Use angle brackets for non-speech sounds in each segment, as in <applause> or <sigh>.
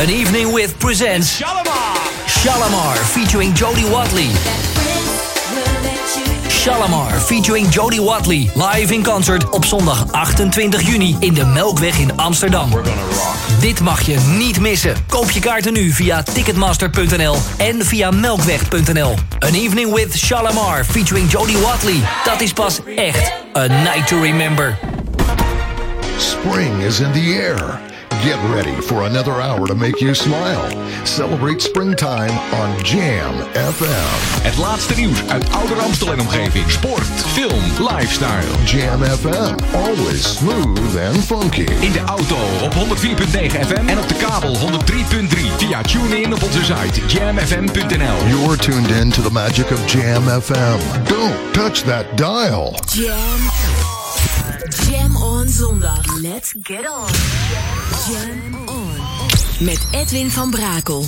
An Evening With presents Shalamar. Shalamar featuring Jody Watley. Shalamar featuring Jody Watley. Live in concert op zondag 28 juni in de Melkweg in Amsterdam. Dit mag je niet missen. Koop je kaarten nu via ticketmaster.nl en via melkweg.nl. An Evening with Shalamar featuring Jody Watley. Dat is pas echt a night to remember. Spring is in the air. Get ready for another hour to make you smile. Celebrate springtime on Jam FM. Het laatste nieuws uit Ouder Amstel en omgeving. Sport, film, lifestyle. Jam FM, always smooth and funky. In de auto op 104.9 FM en op de kabel 103.3. Via TuneIn op onze site jamfm.nl. You're tuned in to the magic of Jam FM. Don't touch that dial. Jam. Zondag. Let's get on. Jam on. Met Edwin van Brakel.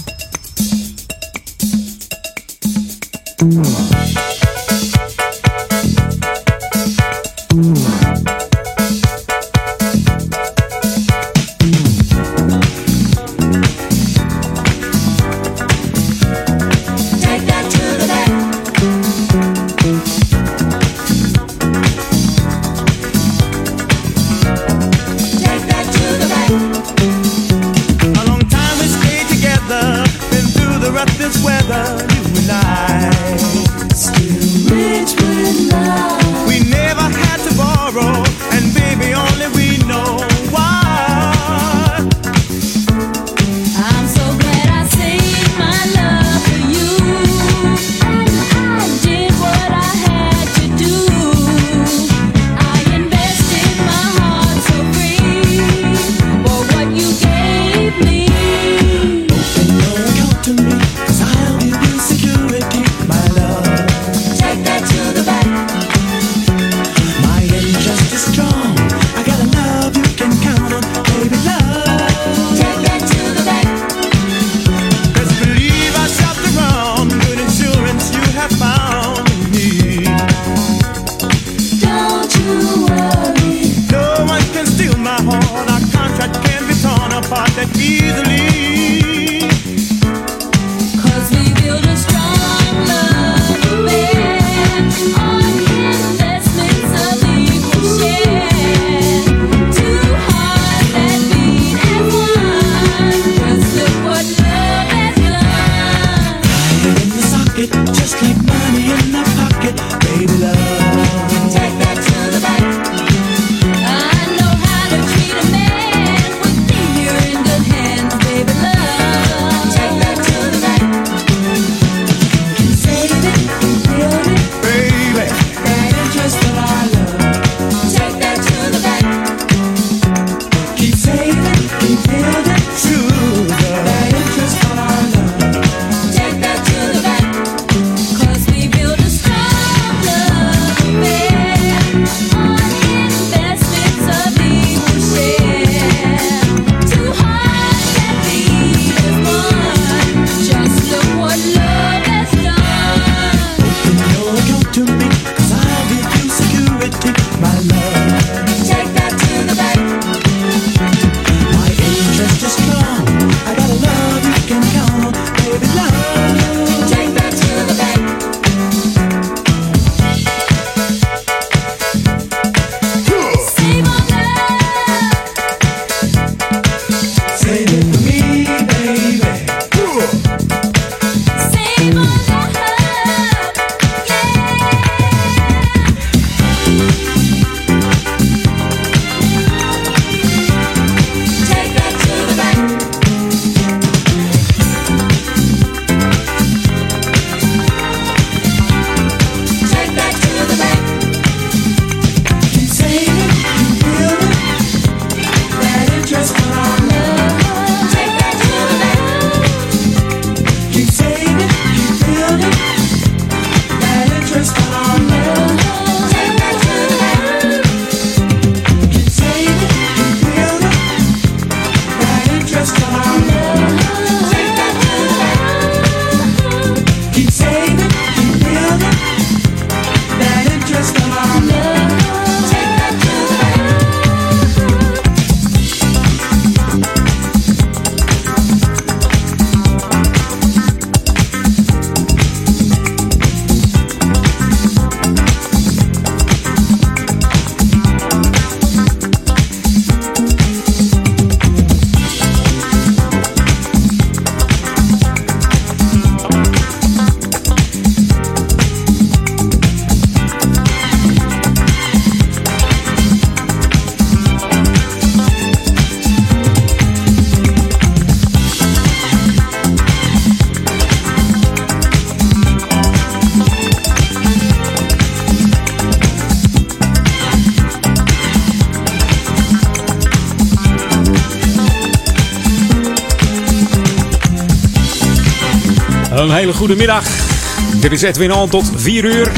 Een hele goede middag. Dit is Edwin On tot 4 uur.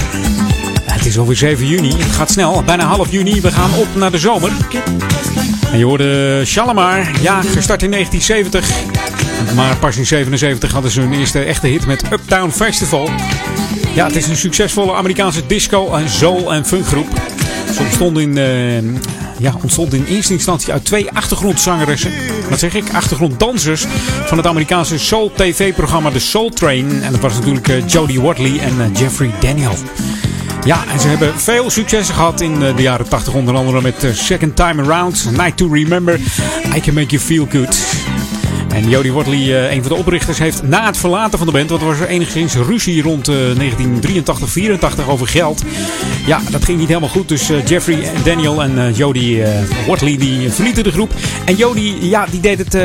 Het is alweer 7 juni. Het gaat snel. Bijna half juni. We gaan op naar de zomer. En je hoorde Shalimar. Ja, gestart in 1970. Maar pas in 77 hadden ze hun eerste echte hit met Uptown Festival. Ja, het is een succesvolle Amerikaanse disco, en soul en funkgroep. Ze ontstond in, eh, ja, ontstond in eerste instantie uit twee achtergrondzangeressen. Wat zeg ik? Achtergronddansers van het Amerikaanse soul tv-programma The Soul Train. En dat was natuurlijk eh, Jodie Watley en eh, Jeffrey Daniel. Ja, en ze hebben veel successen gehad in eh, de jaren 80. Onder andere met Second Time Around, Night to Remember, I Can Make You Feel Good. En Jodie Watley, eh, een van de oprichters, heeft na het verlaten van de band, want er was er enigszins ruzie rond eh, 1983, 84 over geld. Ja, dat ging niet helemaal goed. Dus eh, Jeffrey Daniel en eh, eh, Watley die verlieten de groep. En Jodie, ja, die deed het eh,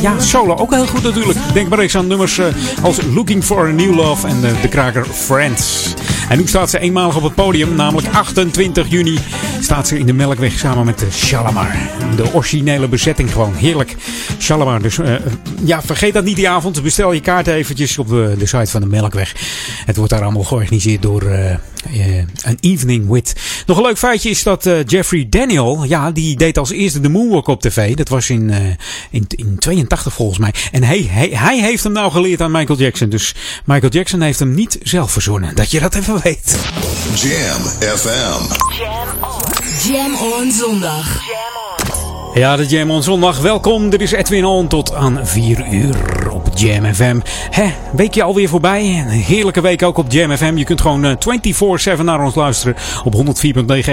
ja, solo ook heel goed natuurlijk. Denk maar eens aan nummers eh, als Looking for a New Love en eh, de kraker Friends. En nu staat ze eenmalig op het podium, namelijk 28 juni staat ze in de Melkweg samen met de Shalamar. De originele bezetting gewoon, heerlijk. Shalamar, dus eh, ja, vergeet dat niet die avond. Bestel je kaart eventjes op de, de site van de Melkweg. Het wordt daar allemaal georganiseerd door eh, eh, een evening with. Nog een leuk feitje is dat eh, Jeffrey Daniel, ja, die deed als eerste de Moonwalk op tv. Dat was in, eh, in, in 82 volgens mij. En hij, hij, hij heeft hem nou geleerd aan Michael Jackson. Dus Michael Jackson heeft hem niet zelf verzonnen. Dat je dat even weet. Jam FM. Jam on zondag. Ja, de Jam on zondag. Welkom. Dit is Edwin On tot aan 4 uur op Jam FM. Hè, weekje alweer voorbij. Een heerlijke week ook op Jam FM. Je kunt gewoon eh, 24-7 naar ons luisteren op 104.9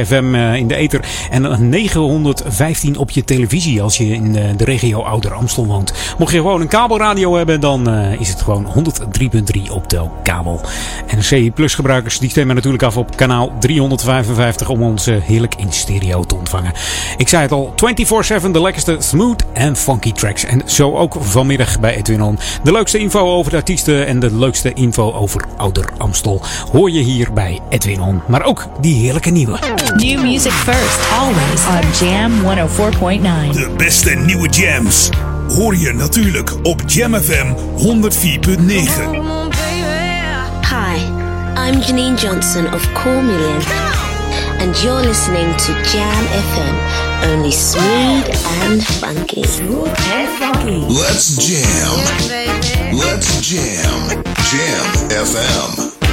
FM eh, in de ether. En eh, 915 op je televisie als je in eh, de regio Ouder Amstel woont. Mocht je gewoon een kabelradio hebben, dan eh, is het gewoon 103.3 op de kabel. En C Plus gebruikers die stemmen natuurlijk af op kanaal 355 om ons eh, heerlijk in stereo te ontvangen. Ik zei het al, 24-7 de lekkerste smooth en funky tracks. En zo ook vanmiddag bij Edwin On. De leukste info over de artiesten en de leukste info over Ouder Amstel hoor je hier bij Edwin On. Maar ook die heerlijke nieuwe. New music first, always on Jam 104.9. De beste nieuwe jams hoor je natuurlijk op Jam FM 104.9. Hi, I'm Janine Johnson of Cool Million, and you're listening to Jam FM, only smooth and funky. Smooth and funky. Let's jam. Let's jam. Jam FM.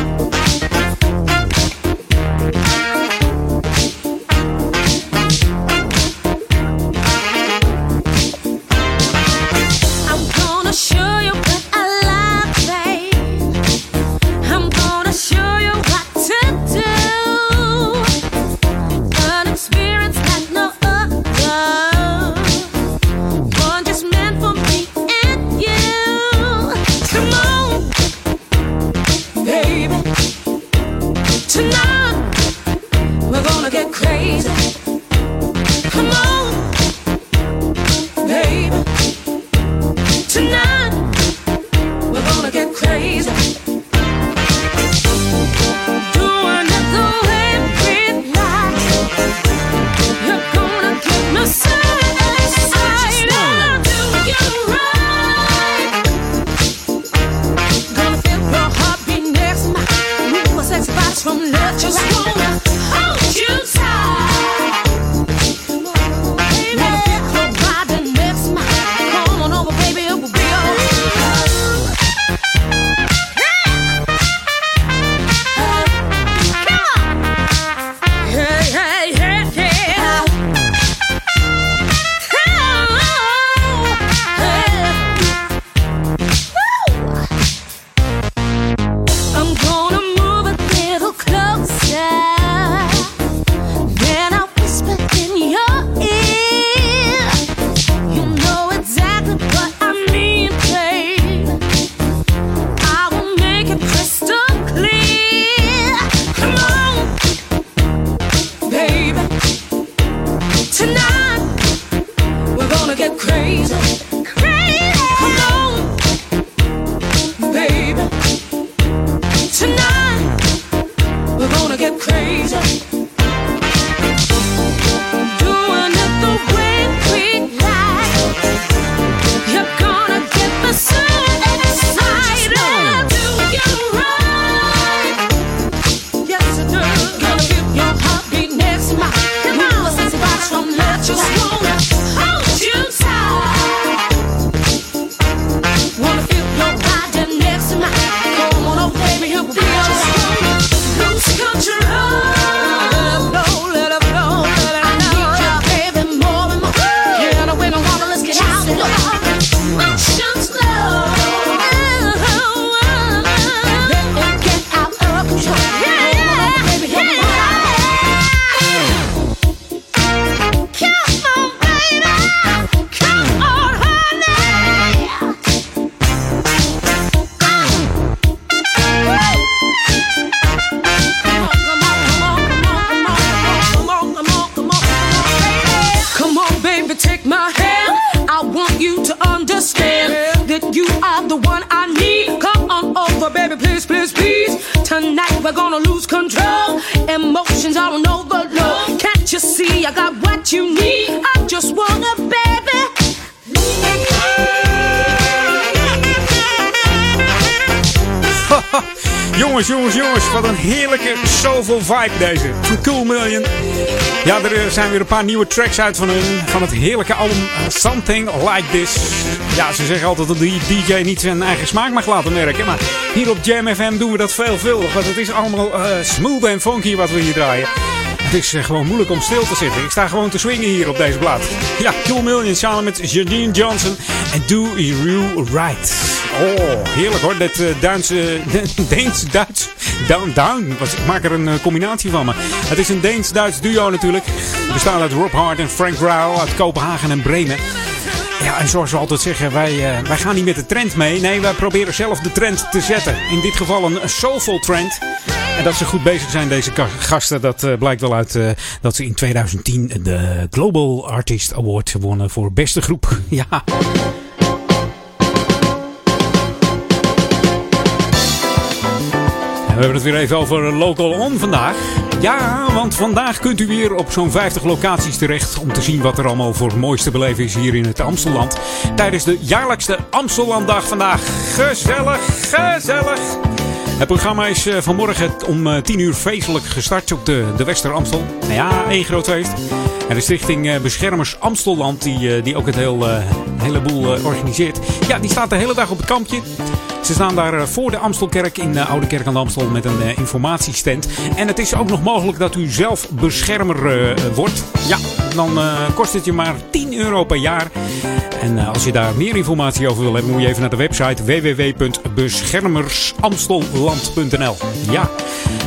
Soulful vibe deze. Cool Million. Ja, er eh, zijn weer een paar nieuwe tracks uit van hun. Van het heerlijke album eh, Something Like This. Ja, ze zeggen altijd dat die DJ niet zijn eigen smaak mag laten merken. Maar hier op Jam FM doen we dat veelvuldig. Want het is allemaal eh, smooth en funky wat we hier draaien. Het is gewoon moeilijk om stil te zitten. Ik sta gewoon te swingen hier op deze plaat. Ja, Cool Million samen met Jardine Johnson en Do You Right. Oh, heerlijk hoor. Dat uh, Duitse, <laughs> Deens, Duits, down, down. Was, ik maak er een eh, combinatie van me. Het is een Deens-Duits duo natuurlijk. Bestaat uit Rob Hart en Frank Rauw uit Kopenhagen en Bremen. Ja, en zoals we altijd zeggen, wij, uh, wij gaan niet met de trend mee. Nee, wij proberen zelf de trend te zetten. In dit geval een soulful trend. En dat ze goed bezig zijn, deze gasten, dat uh, blijkt wel uit dat ze in 2010 de Global Artist Award wonnen voor beste groep. <laughs> ja. Hebben het weer even over Local On vandaag. Ja, want vandaag kunt u weer op zo'n 50 locaties terecht om te zien wat er allemaal voor mooiste beleven is hier in het Amstelland. Tijdens de jaarlijkste Amstellanddag vandaag. Gezellig, gezellig. Het programma is uh, vanmorgen om uh, 10 uur feestelijk gestart op de, de Wester Amstel. Nou ja, één groot feest. En de stichting uh, Beschermers Amstelland, die, die ook het heel, heleboel organiseert, ja, die staat de hele dag op het kampje. Ze staan daar voor de Amstelkerk in de Oude Kerk aan de Amstel met een informatiestand. En het is ook nog mogelijk dat u zelf beschermer wordt. Ja, dan kost het je maar 10 euro per jaar. En als je daar meer informatie over wil hebben, moet je even naar de website www.beschermersamstelland.nl. Ja.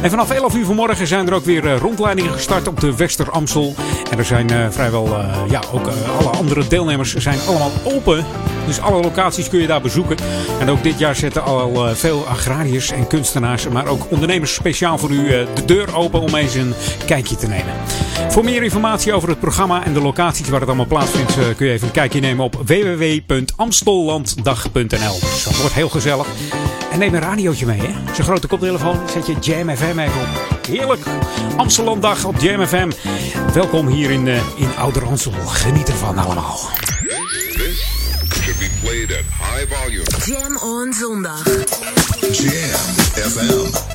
En vanaf 11 uur vanmorgen zijn er ook weer rondleidingen gestart op de Wester Amstel. En zijn vrijwel, ja, ook alle andere deelnemers zijn allemaal open. Dus alle locaties kun je daar bezoeken. En ook dit jaar zetten al veel agrariërs en kunstenaars, maar ook ondernemers speciaal voor u de deur open om eens een kijkje te nemen. Voor meer informatie over het programma en de locaties waar het allemaal plaatsvindt, kun je even een kijkje nemen op www.amstellanddag.nl. Dus dat wordt heel gezellig. En neem een radiootje mee, hè? Zo'n grote koptelefoon, zet je Jam FM even op. Heerlijk. Amstellanddag op Jam FM. Welkom hier in, uh, in Ouder Amstel. Geniet ervan allemaal. should be played at high volume. Jam on zondag. Jam FM.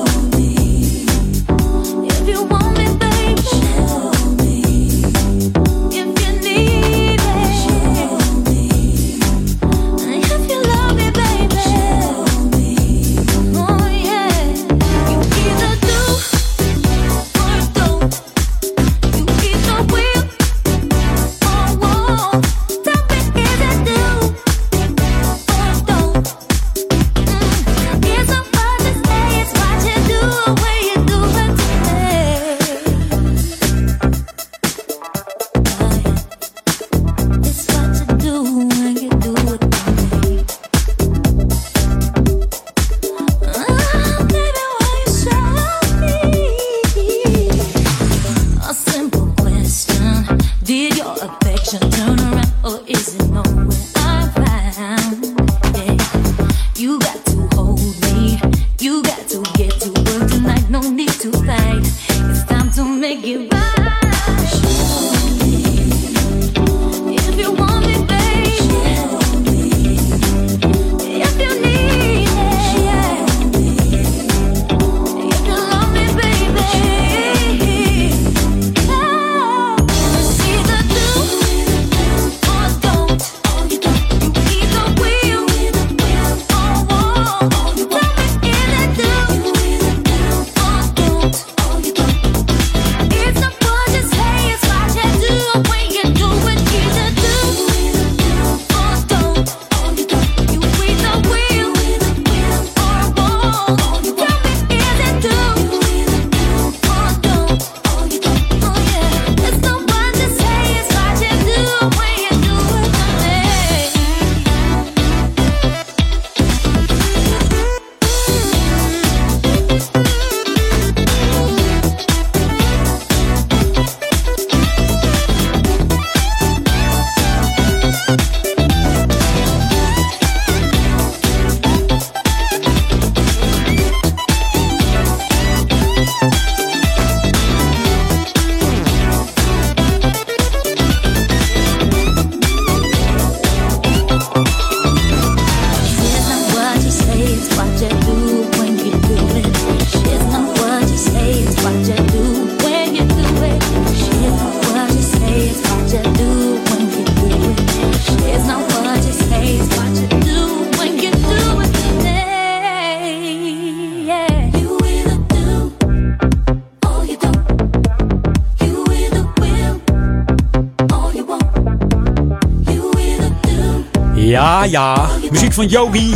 Ja, ja. Muziek van Yogi.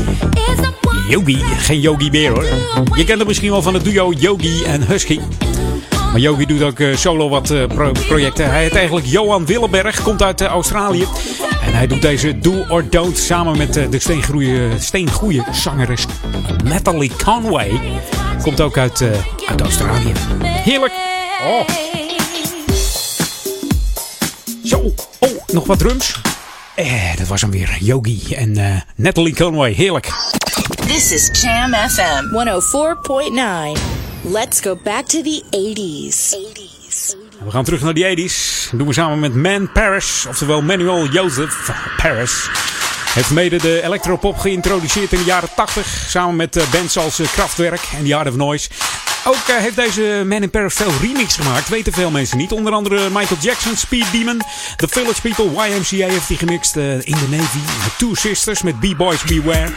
Yogi, geen Yogi meer hoor. Je kent hem misschien wel van het duo Yogi en Husky. Maar Yogi doet ook eh, solo wat eh, pro- projecten. Hij heet eigenlijk Johan Willenberg, komt uit eh, Australië. En hij doet deze Do or Don't samen met de steengoeie, steengoeie zangeres Natalie Conway. Komt ook uit, uit Australië. Heerlijk. Oh. Zo, oh, nog wat drums. Eh, dat was hem weer. Yogi en eh, Natalie Conway. Heerlijk. This is Jam FM 104.9. Let's go back to the 80s. 80s. We gaan terug naar die 80s. Dat doen we samen met Man Paris, oftewel Manuel Joseph Paris. Heeft mede de electropop geïntroduceerd in de jaren 80. Samen met eh, bands als eh, Kraftwerk en The Art of Noise. Ook eh, heeft deze Man in Paris veel remix gemaakt. Weten veel mensen niet. Onder andere Michael Jackson, Speed Demon. The Village People, YMCA heeft hij gemixt. eh, in the Navy. The Two Sisters met B-Boys Beware.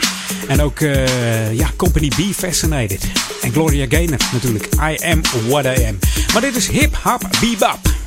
En ook eh, ja, Company B Fascinated. En Gloria Gaynor natuurlijk. I am what I am. Maar dit is hip hop bebop.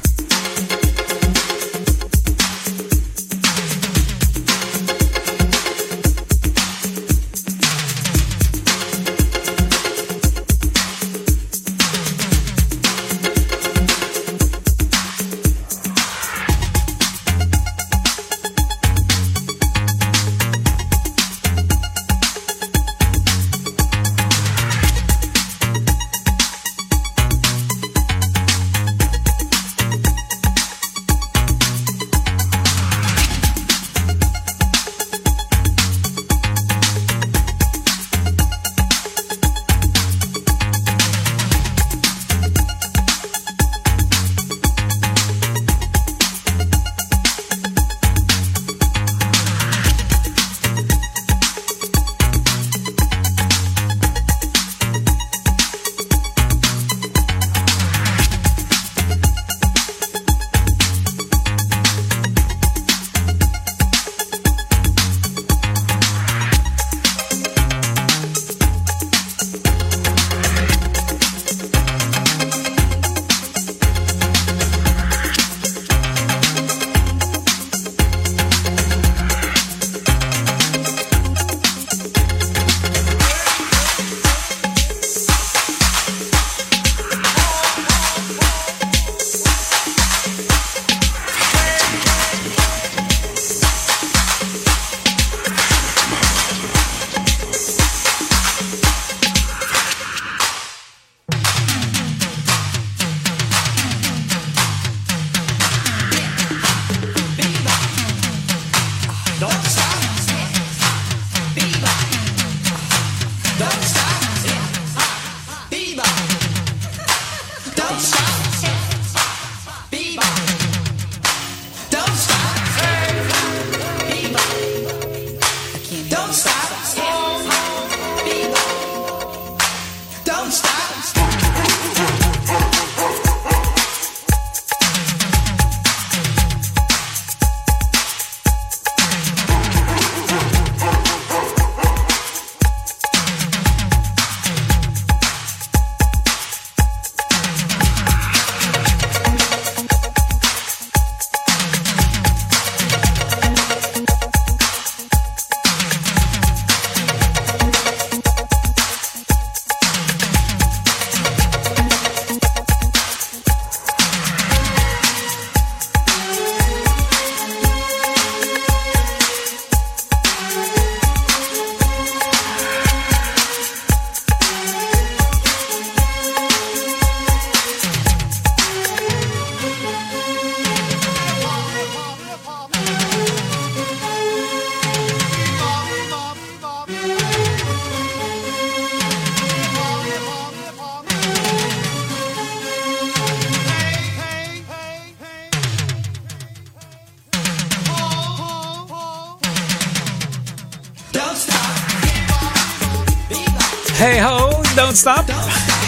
Ho, don't stop.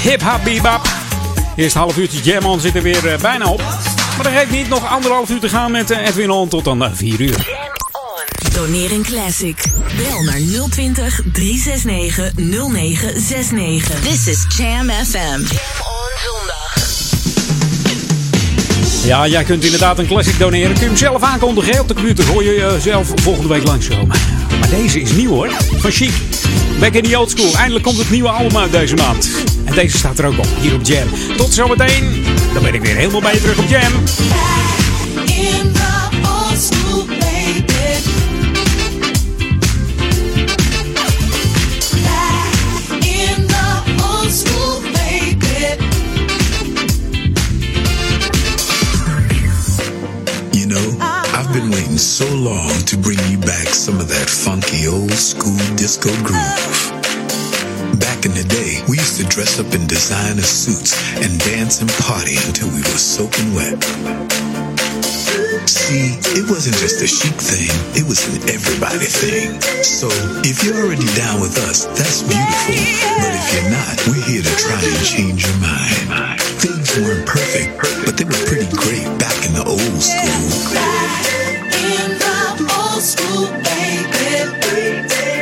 Hip hop bebop. Eerst half uurtje Jam On zit er weer eh, bijna op. Maar dat geeft niet. Nog anderhalf uur te gaan met eh, Edwin On tot dan 4 uur. Doneer een classic. Bel naar 020 369 0969. This is Jam FM. Jam on zondag. Ja, jij kunt inderdaad een classic doneren. Kun je hem zelf aankondigen op de computer. Gooi je eh, zelf volgende week langskomen. Maar deze is nieuw hoor. Van Chic. Back in the old school. Eindelijk komt het nieuwe album uit deze maand. En deze staat er ook op. Hier op Jam. Tot zometeen. Dan ben ik weer helemaal bij je terug op Jam. You know, I've been waiting so long to bring funky old school disco groove. Back in the day, we used to dress up in designer suits and dance and party until we were soaking wet. See, it wasn't just a chic thing, it was an everybody thing. So, if you're already down with us, that's beautiful. But if you're not, we're here to try and change your mind. Things weren't perfect, but they were pretty great back in the old school. In the old school, baby. Oh,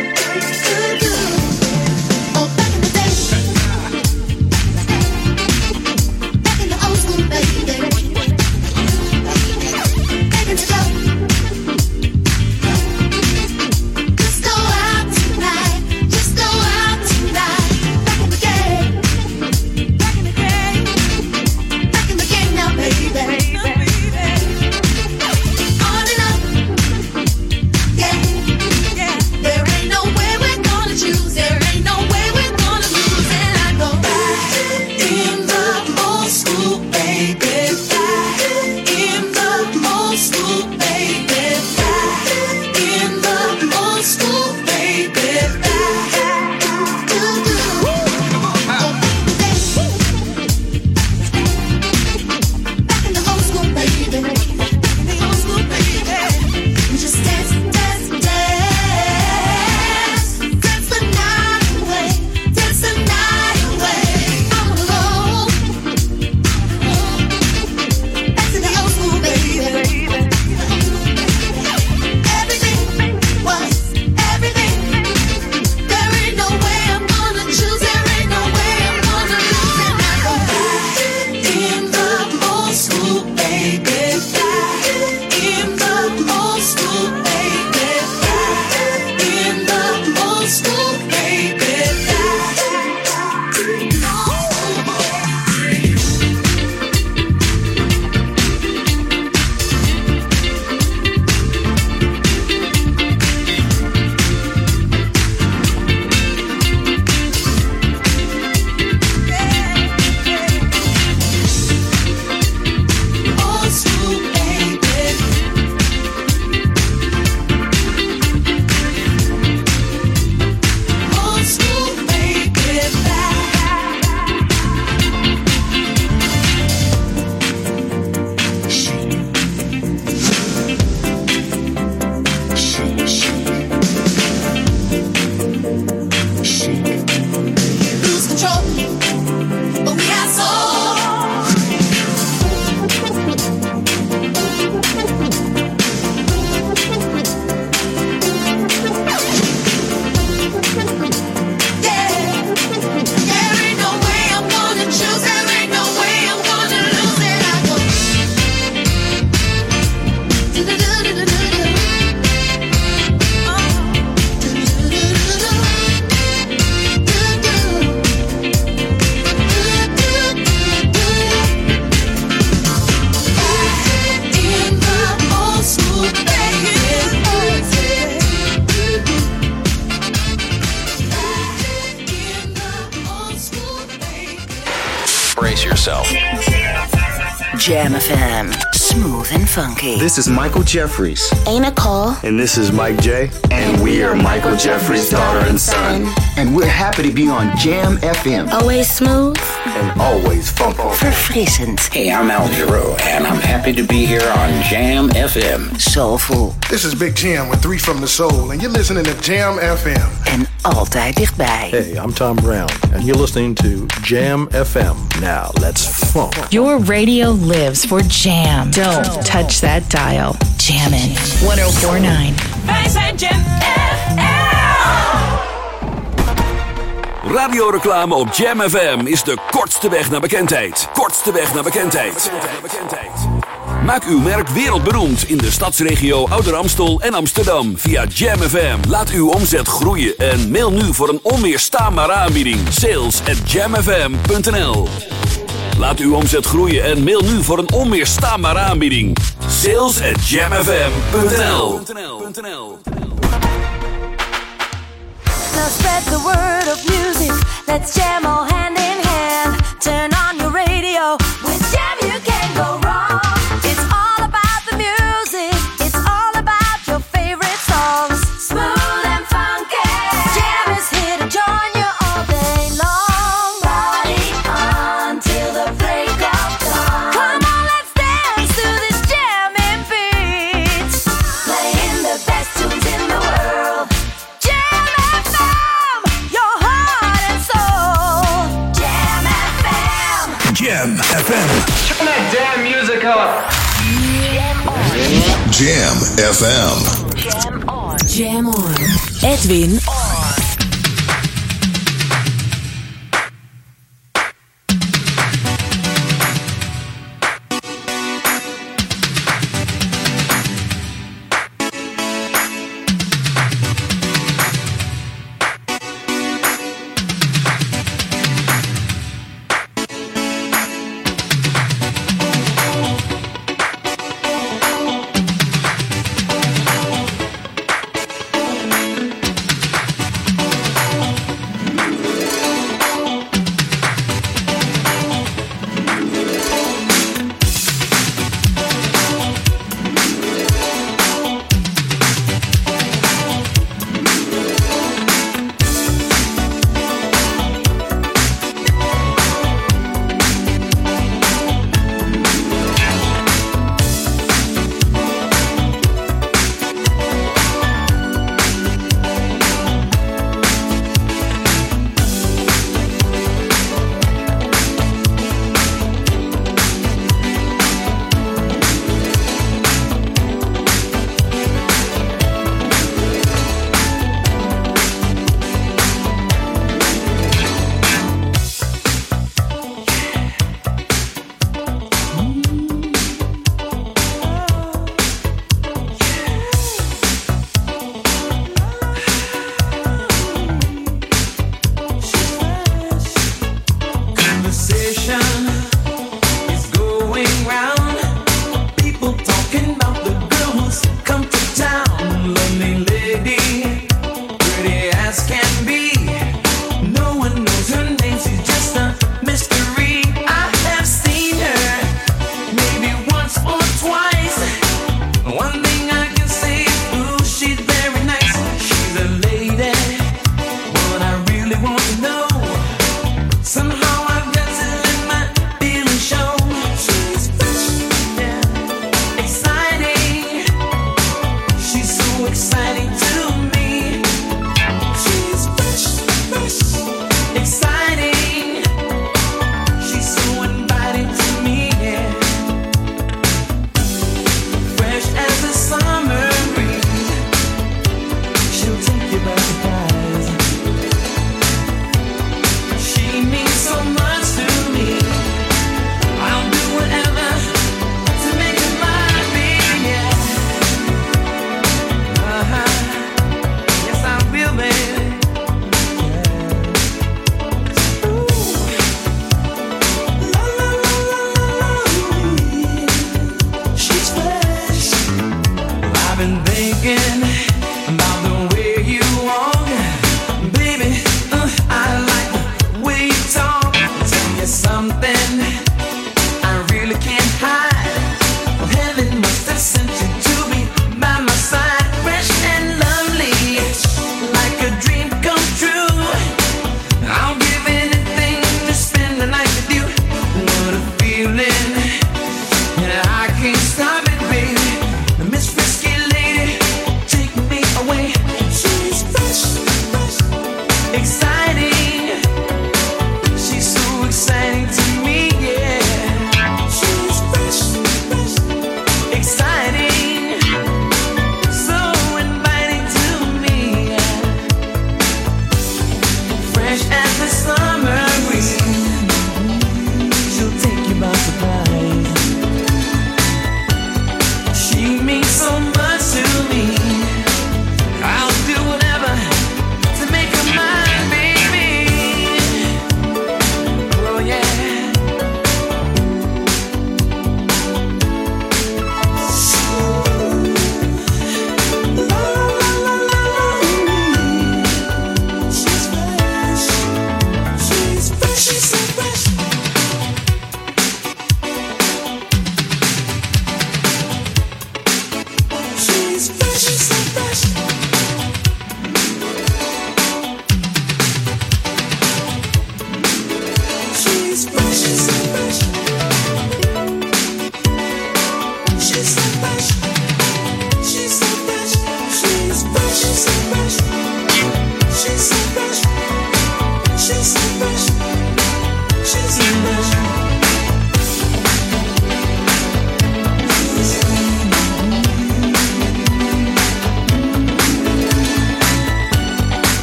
This is Michael Jeffries. Ain't a call. And this is Mike J. And we are Michael Jeffries' daughter and son. And we're happy to be on Jam FM. Always smooth. And always funky. Verfrissend. Hey, I'm Al Giro, and I'm happy to be here on Jam FM. Soulful. This is Big Jam with Three from the Soul, and you're listening to Jam FM. En altijd dichtbij. Hey, I'm Tom Brown, and you're listening to Jam FM. Now let's funk. Your radio lives for jam. Don't touch that dial. Jammin' 1049. Wij Jam oh Radioreclame op Jam FM is de kortste weg naar bekendheid. Kortste weg naar bekendheid. Maak uw merk wereldberoemd in de stadsregio Ouder Amstel en Amsterdam via Jam FM. Laat uw omzet groeien en mail nu voor een onweerstaanbare aanbieding. Sales at jamfm.nl Laat uw omzet groeien en mail nu voor een onweerstaanbare aanbieding. Sales at jamfm.nl Jam FM. Jam on. Jam on. Edwin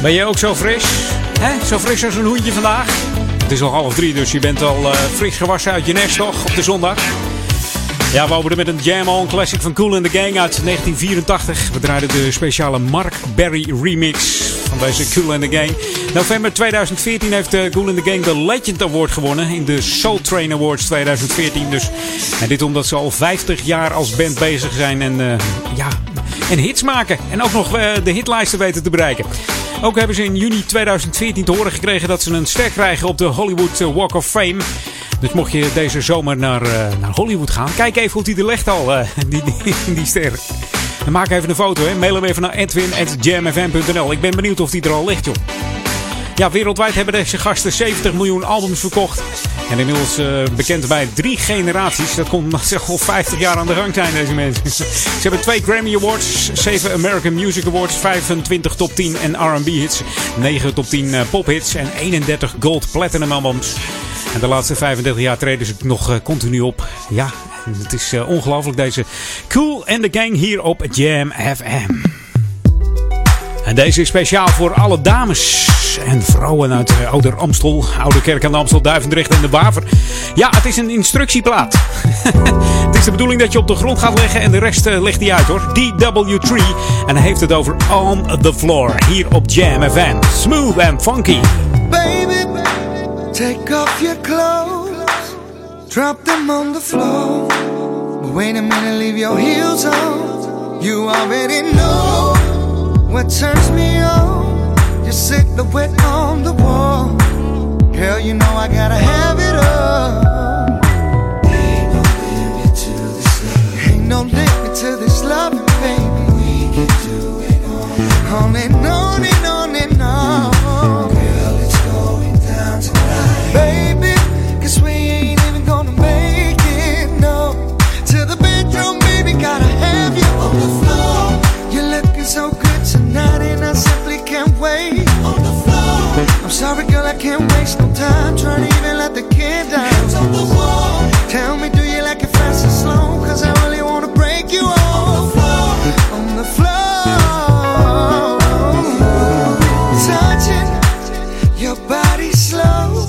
Ben jij ook zo fris? He? Zo fris als een hoentje vandaag? Het is al half drie, dus je bent al eh, fris gewassen uit je nest, toch? Op de zondag. Ja, we openen met een jam-on classic van Cool in the Gang uit 1984. We draaiden de speciale Mark Berry remix van deze Cool and the Gang. November 2014 heeft eh, Cool and the Gang de Legend Award gewonnen in de Soul Train Awards 2014. Dus, en dit omdat ze al 50 jaar als band bezig zijn en, eh, ja, en hits maken. En ook nog eh, de hitlijsten weten te bereiken. Ook hebben ze in juni 2014 te horen gekregen dat ze een ster krijgen op de Hollywood Walk of Fame. Dus mocht je deze zomer naar, naar Hollywood gaan, kijk even hoe die er ligt al, die, die, die ster. En maak even een foto, hè. mail hem even naar edwin.jamfm.nl. Ik ben benieuwd of die er al ligt, joh. Ja, wereldwijd hebben deze gasten 70 miljoen albums verkocht. En inmiddels eh, bekend bij drie generaties. Dat komt omdat al 50 jaar aan de gang zijn, deze mensen. Ze hebben twee Grammy Awards, 7 American Music Awards, 25 top 10 en R&B hits, 9 top 10 eh, pop hits en 31 gold platinum albums. En de laatste 35 jaar treden ze nog eh, continu op. Ja, het is ongelooflijk deze Cool and the Gang hier op Jam FM. En deze is speciaal voor alle dames en vrouwen uit eh, Ouder Amstel, Oude Kerk aan de Amstel, Duivendrecht en de Waver. Ja, het is een instructieplaat. <laughs> het is de bedoeling dat je op de grond gaat leggen en de rest eh, legt hij uit hoor. DW3 en hij heeft het over On the Floor hier op Jam FM. Smooth and funky. Baby, take off your clothes, drop them on the floor. Wait a minute, leave your heels on. You already know what turns me on. Your silhouette on the wall. Girl, you know I gotta have it all. Ain't no limit to this love. Ain't no limit to this love, baby. We can do it on, on and on sorry, girl, I can't waste no time trying to even let the kid down. Hands on the wall. Tell me, do you like it fast or slow? Cause I really wanna break you off. On the floor. On the floor. Touching your body slow.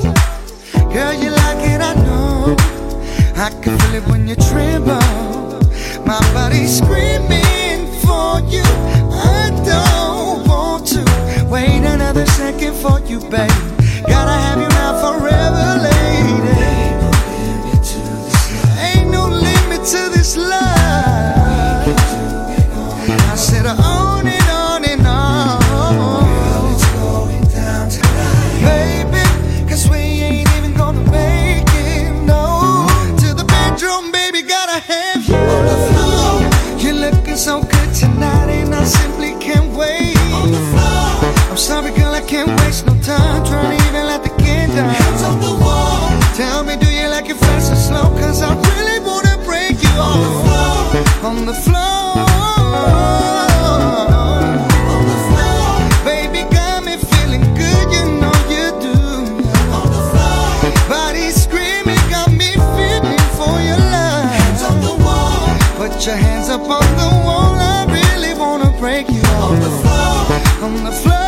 Girl, you like it, I know. I can feel it when you tremble. My body's screaming for you. I don't wait another second for you, babe. Gotta have you now forever, lady. Ain't no limit to this love. I'm girl, I can't waste no time trying to even let the kid down. Hands on the wall. Tell me, do you like it fast or slow? Cause I really wanna break you on the floor. On the floor. On the floor. Baby, got me feeling good, you know you do. On the floor. Body screaming, got me feeling for your love. Hands on the wall. Put your hands up on the wall. I really wanna break you on the floor. On the floor.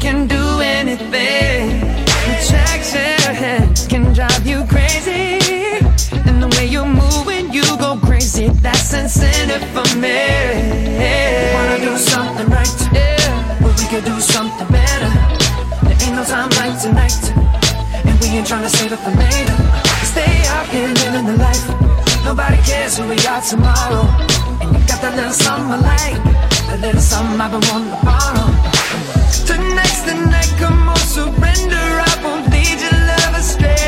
Can do anything. The Attraction can drive you crazy. And the way you're moving, you go crazy. That's incentive for me. Wanna do something right? Yeah, but we could do something better. There ain't no time like tonight. And we ain't trying to save it for later. Stay out here living the life. Nobody cares who we are tomorrow. And you got that little something I like. That little something I've been wanting to borrow. Come on, surrender. I won't lead your love astray.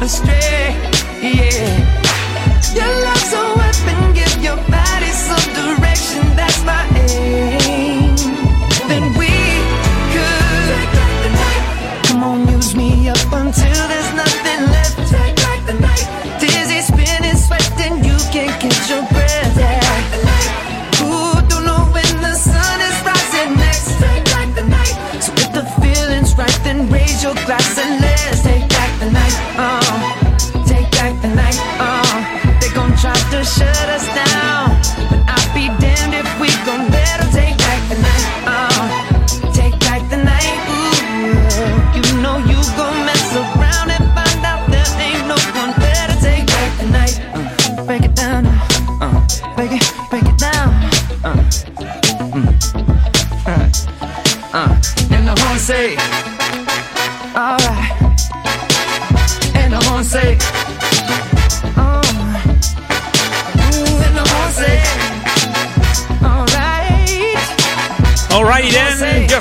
Astray, yeah. Your love's a weapon, give your body some direction. That's my aim.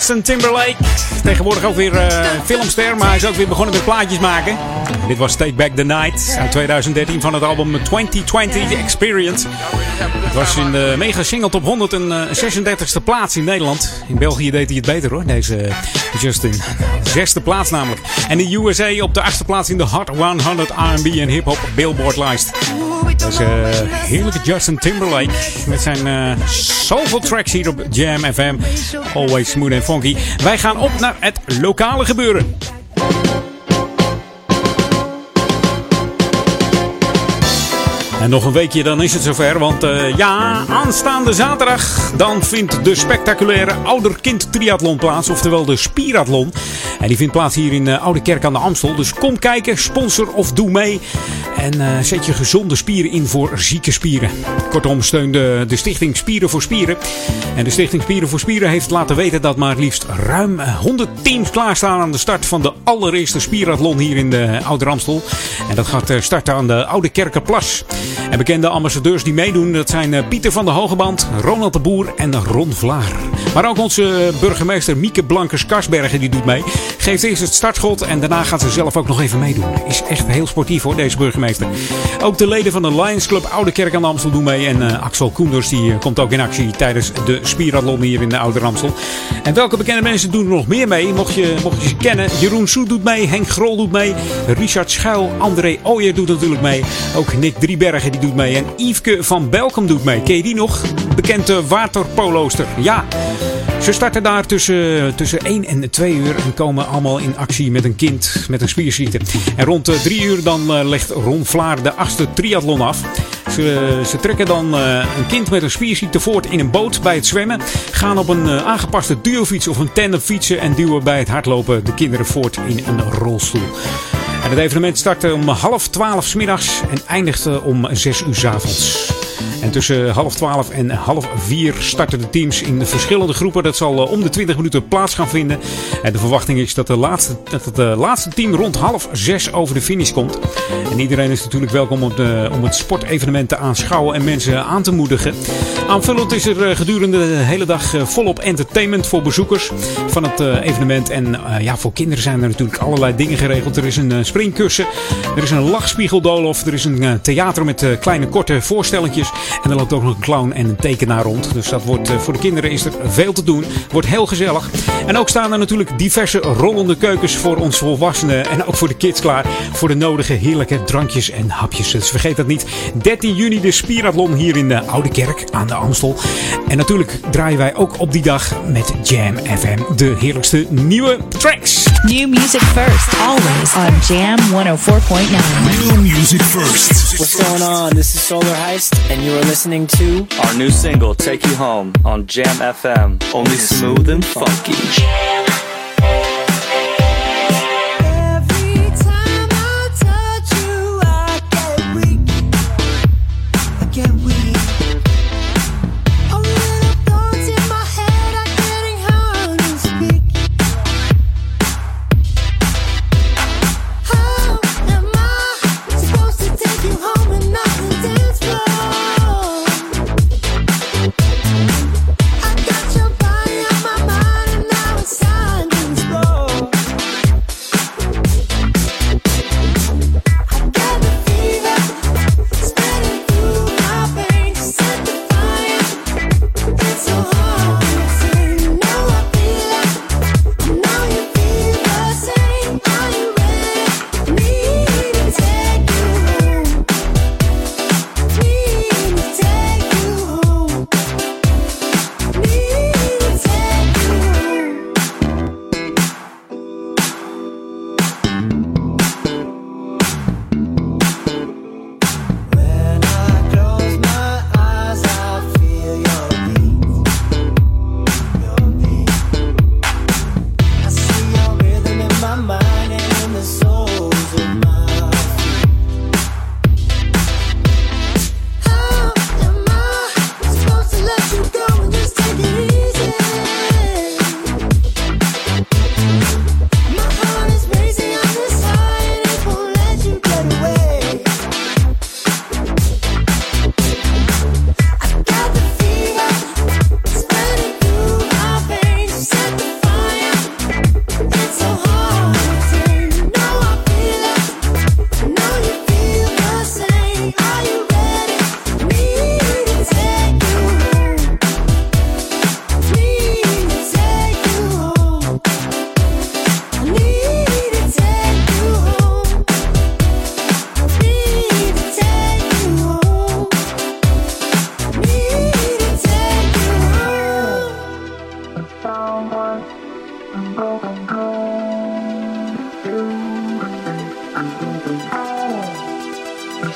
Justin Timberlake. Tegenwoordig ook weer eh, filmster, maar hij is ook weer begonnen met plaatjes maken. Dit was Take Back the Night uit 2013 van het album 2020 The Experience. Het was in de mega single top 136e plaats in Nederland. In België deed hij het beter hoor, deze eh, Justin. Zesde plaats namelijk. En de USA op de achtste plaats in de Hot 100 R&B en hip hop Billboard lijst. Dat is eh, heerlijke Justin Timberlake met zijn soulful tracks hier op Jam FM. Always smooth and funky. Wij gaan op naar het lokale gebeuren. En nog een weekje, dan is het zover. Want eh, ja, aanstaande zaterdag dan vindt de spectaculaire ouderkind triathlon plaats. Oftewel de Spirathlon. En die vindt plaats hier in eh, Oude Kerk aan de Amstel. Dus kom kijken, sponsor of doe mee. En eh, zet je gezonde spieren in voor zieke spieren. Kortom, steun de, de stichting Spieren voor Spieren. En de stichting Spieren voor Spieren heeft laten weten dat maar liefst ruim 100 teams klaarstaan aan de start van de allereerste spierathlon hier in de Oude Ramstel. En dat gaat eh, starten aan de Oude Kerkenplas. En bekende ambassadeurs die meedoen, dat zijn eh, Pieter van de Hogeband, Ronald de Boer en Ron Vlaar. Maar ook onze burgemeester Mieke Blankers-Karsbergen die doet mee. Geeft eerst het startschot en daarna gaat ze zelf ook nog even meedoen. Is echt heel sportief hoor, deze burgemeester. Ook de leden van de Lions Club Oude Kerk aan Amstel doen mee. En uh, Axel Koenders die uh, komt ook in actie tijdens de spierathlon hier in de Oude Ramstel. En welke bekende mensen doen er nog meer mee? Mocht je, mocht je ze kennen. Jeroen Soet doet mee. Henk Grol doet mee. Richard Schuil. André Ooyer doet natuurlijk mee. Ook Nick Driebergen die doet mee. En Yveske van Belkom doet mee. Ken je die nog? Bekende waterpolooster. Ja. Ze starten daar tussen, tussen 1 en 2 uur en komen allemaal in actie met een kind met een spierziekte. En rond 3 uur dan legt Ron Vlaar de achtste triathlon af. Ze, ze, trekken dan een kind met een spierziekte voort in een boot bij het zwemmen. Gaan op een aangepaste duofiets of een tandem fietsen. En duwen bij het hardlopen de kinderen voort in een rolstoel. En het evenement start om half twaalf s middags en eindigt om zes uur s avonds. En tussen half twaalf en half vier starten de teams in de verschillende groepen. Dat zal om de 20 minuten plaats gaan vinden. En de verwachting is dat, de laatste, dat het laatste team rond half zes over de finish komt. En iedereen is natuurlijk welkom om, de, om het sportevenement te aanschouwen en mensen aan te moedigen. Aanvullend is er gedurende de hele dag volop entertainment voor bezoekers van het evenement. En ja, voor kinderen zijn er natuurlijk allerlei dingen geregeld. Er is een springkussen, er is een lachspiegeldolof, er is een theater met kleine korte voorstelletjes. En er loopt ook nog een clown en een tekenaar rond. Dus dat wordt, voor de kinderen is er veel te doen. Wordt heel gezellig. En ook staan er natuurlijk diverse rollende keukens voor ons volwassenen. En ook voor de kids klaar. Voor de nodige heerlijke drankjes en hapjes. Dus vergeet dat niet. 13 juni de Spierathlon hier in de Oude Kerk aan de Amstel. En natuurlijk draaien wij ook op die dag met Jam FM de heerlijkste nieuwe tracks. New music first, always on Jam 104.9. New music first. What's going on? This is Solar Heist, and you are listening to our new single, Take You Home, on Jam FM. Only smooth and funky. I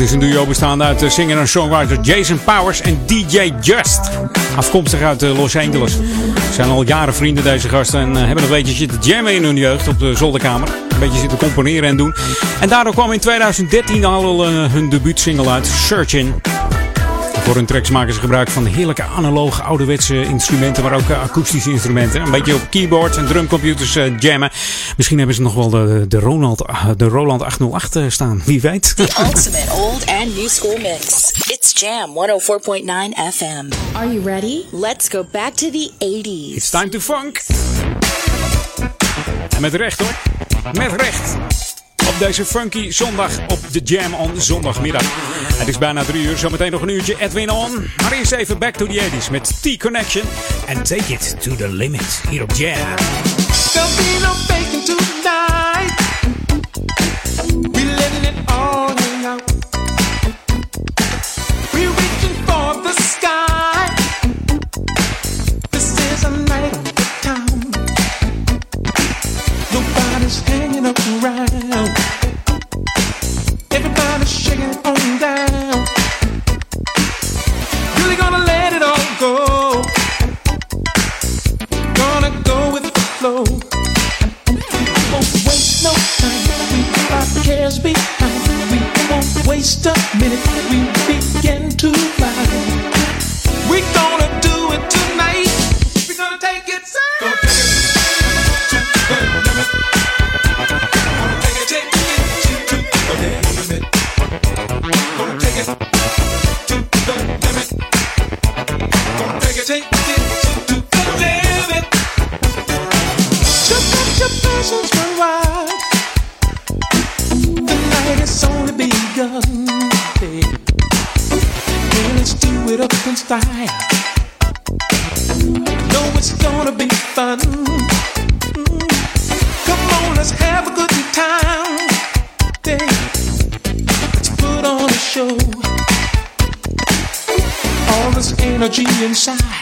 Het is een duo bestaande uit de singer en songwriter Jason Powers en DJ Just. Afkomstig uit eh, Los Angeles. Ze zijn al jaren vrienden deze gasten en eh, hebben een beetje zitten jammen in hun jeugd op de zolderkamer. Een beetje zitten componeren en doen. En daardoor kwam in 2013 al eh, hun debuutsingle uit, Searching. Voor hun tracks maken ze gebruik van heerlijke analoge ouderwetse instrumenten, maar ook eh, akoestische instrumenten. Een beetje op keyboards en drumcomputers eh, jammen. Misschien hebben ze nog wel de, de, Ronald, eh, de Roland 808 eh, staan, wie weet. The ultimate old and new school mix. It's Jam 104.9 FM. Are you ready? Let's go back to the 80s. It's time to funk. En met recht hoor. Met recht. Op deze funky zondag op de Jam on zondagmiddag. Het is bijna drie uur, zometeen nog een uurtje Edwin on. Maar eerst even back to the 80s met T-Connection. En take it to the limit hier op Jam. side.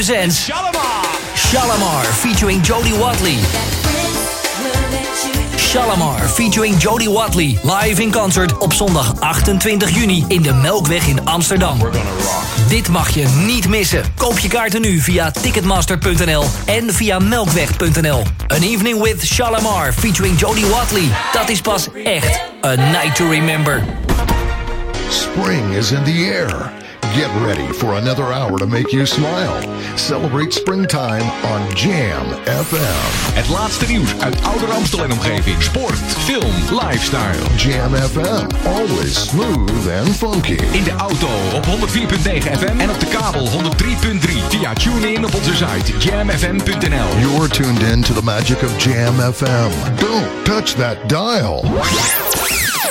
Presents. Shalamar featuring Jodie Watley. Shalamar featuring Jodie Watley. Live in concert op zondag 28 juni in de Melkweg in Amsterdam. Dit mag je niet missen. Koop je kaarten nu via ticketmaster.nl en via melkweg.nl. An Evening with Shalamar featuring Jodie Watley. Dat is pas echt a night to remember. Spring is in the air. Get ready for another hour to make you smile. Celebrate springtime on Jam FM. Het laatste nieuws uit Ouder Amstel en omgeving. Sport, film, lifestyle. Jam FM, always smooth and funky. In de auto op 104.9 FM en op de kabel 103.3. Via TuneIn op onze site jamfm.nl. You're tuned in to the magic of Jam FM. Don't touch that dial.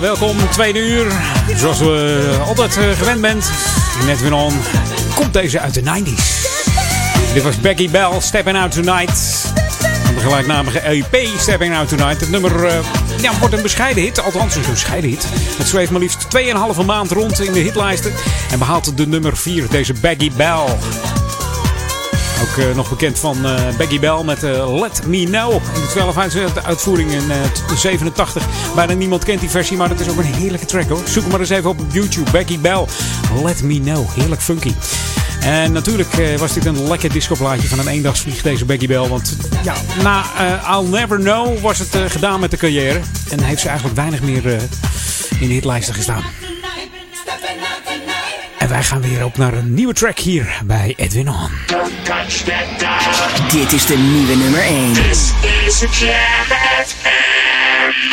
Welkom, tweede uur. Zoals we altijd eh, gewend bent. Net weer on. Komt deze uit de 90s. Dit was Becky Bell, Stepping Out Tonight. De gelijknamige EP Stepping Out Tonight. Het nummer eh, ja, wordt een bescheiden hit. Althans, een bescheiden hit. Het schreef maar liefst 2,5 maand rond in de hitlijsten. En behaalt de nummer 4, deze Becky Bell. Ook eh, nog bekend van eh, Becky Bell met Let Me Know. In de 12 uit- uitvoering in eh, 87. Bijna niemand kent die versie, maar dat is ook een heerlijke track hoor. Zoek hem maar eens even op YouTube. Becky Bell, Let Me Know. Heerlijk funky. En natuurlijk eh, was dit een lekker discoplaatje van een eendagsvlieg, deze Becky Bell. Want ja, na eh, I'll Never Know was het eh, gedaan met de carrière. En heeft ze eigenlijk weinig meer eh, in de hitlijsten gestaan. En wij gaan weer op naar een nieuwe track hier bij Edwin On. Dit is de nieuwe nummer 1. This is a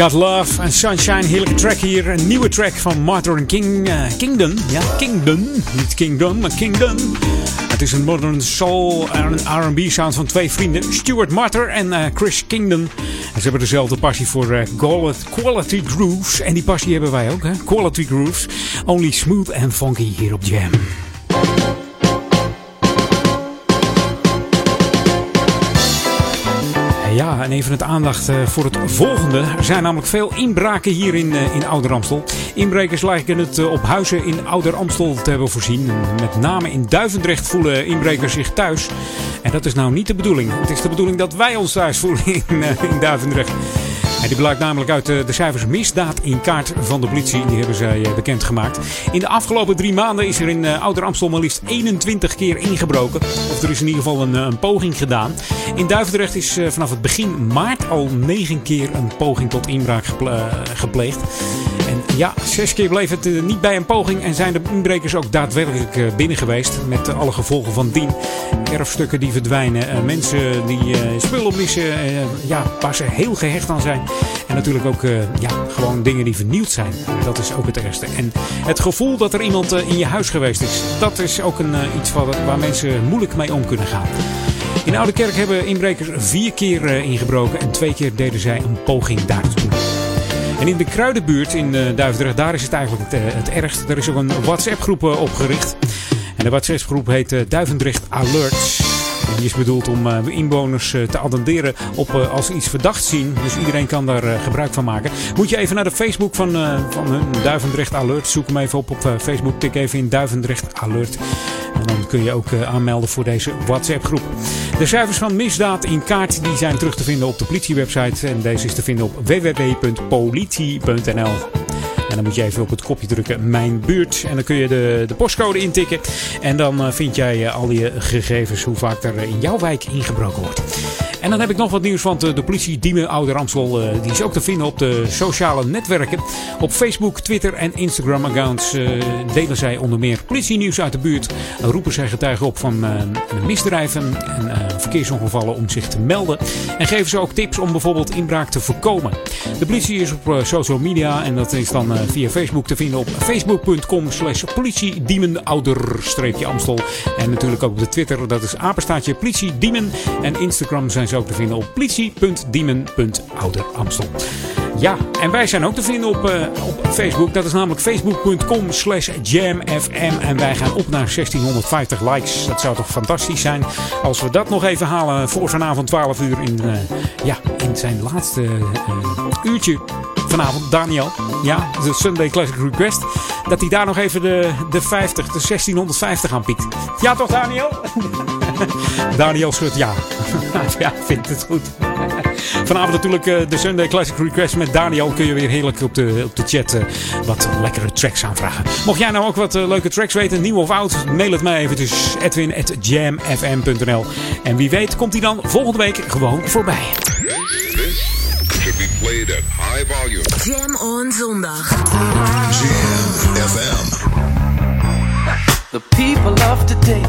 Got Love and Sunshine, heerlijke track hier. Een nieuwe track van Martin King, eh, Kingdon. Ja, Kingdon. Niet Kingdom, maar Kingdon. Het is een modern soul en R&B sound van twee vrienden. Stuart Martyr en eh, Chris Kingdon. En ze hebben dezelfde passie voor eh, quality grooves. En die passie hebben wij ook, hè. Quality grooves. Only smooth and funky hier op Jam. Ja, en even het aandacht eh, voor het volgende. Er zijn namelijk veel inbraken hier in, eh, in Ouder Amstel. Inbrekers lijken het eh, op huizen in Ouder Amstel te hebben voorzien. En Met name in Duivendrecht voelen inbrekers zich thuis. En dat is nou niet de bedoeling. Het is de bedoeling dat wij ons thuis voelen in, in Duivendrecht. Die blijkt namelijk uit eh, de cijfers misdaad in kaart van de politie. Die hebben zij eh, bekendgemaakt. In de afgelopen drie maanden is er in eh, Ouder Amstel maar liefst 21 keer ingebroken. Of er is in ieder geval een, een poging gedaan. In Duivendrecht is vanaf het begin maart al negen keer een poging tot inbraak geple- gepleegd. Ja, zes keer bleef het eh, niet bij een poging en zijn de inbrekers ook daadwerkelijk eh, binnen geweest. Met alle gevolgen van dien. Erfstukken die verdwijnen, eh, mensen die spullen missen, ja, waar ze heel gehecht aan zijn. En natuurlijk ook ja, gewoon dingen die vernield zijn. Dat is ook het ergste. En het gevoel dat er iemand in je huis geweest is, dat is ook een, iets wat, waar mensen moeilijk mee om kunnen gaan. In Oude Kerk hebben inbrekers vier keer ingebroken en twee keer deden zij een poging daar te doen. En in de Kruidenbuurt in eh, Duivendrecht, daar is het eigenlijk het, eh, het ergst. Er is ook een WhatsApp-groep eh, opgericht. En de WhatsApp-groep heet Duivendrecht Alerts. Die is bedoeld om eh, inwoners eh, te attenderen op eh, als iets verdacht zien. Dus iedereen kan daar gebruik van maken. Moet je even naar de Facebook van, van hun Duivendrecht Alert. Zoek hem even op op Facebook. Tik even in Duivendrecht Alert. En dan kun je ook aanmelden voor deze WhatsApp-groep. De cijfers van misdaad in kaart die zijn terug te vinden op de politiewebsite. En deze is te vinden op www.politie.nl. En dan moet je even op het kopje drukken Mijn Buurt. En dan kun je de, de postcode intikken. En dan eh, vind jij eh, al je gegevens hoe vaak er in jouw wijk ingebroken wordt. En dan heb ik nog wat nieuws van de, de politie Diemen Oude Ramsel. eh, die is ook te vinden op de sociale netwerken. Op Facebook, Twitter en Instagram accounts eh, delen zij onder meer politienieuws uit de buurt. roepen zij getuigen op van eh, misdrijven en eh, verkeersongevallen om zich te melden. En geven ze ook tips om bijvoorbeeld inbraak te voorkomen. De politie is op eh, social media en dat is dan eh, via Facebook te vinden op facebook.com slash politiediemenouder-amstel. En natuurlijk ook op de Twitter, dat is apenstaatje politie Diemen. En Instagram zijn ze ook te vinden op politie.diemen.ouderamstel. Ja, en wij zijn ook te vinden op, eh, op Facebook. Dat is namelijk facebook.com slash jamfm. En wij gaan op naar 1650 likes. Dat zou toch fantastisch zijn als we dat nog even halen voor vanavond 12 uur in, eh, ja, in zijn laatste eh, uurtje vanavond. Daniel, ja, de Sunday Classic Request. Dat hij daar nog even de, de 50, de 1650 aan piekt. Ja toch Daniel? <laughs> Daniel schudt ja. <laughs> ja, vindt het goed. Vanavond natuurlijk eh, de Sunday Classic Request met Daniel. Kun je weer heerlijk op de, op de chat eh, wat lekkere tracks aanvragen. Mocht jij nou ook wat eh, leuke tracks weten, nieuw of oud, mail het mij eventjes edwin.jamfm.nl. En wie weet komt hij dan volgende week gewoon voorbij. Should be played at high volume. Jam on zondag. Jam FM. The people of today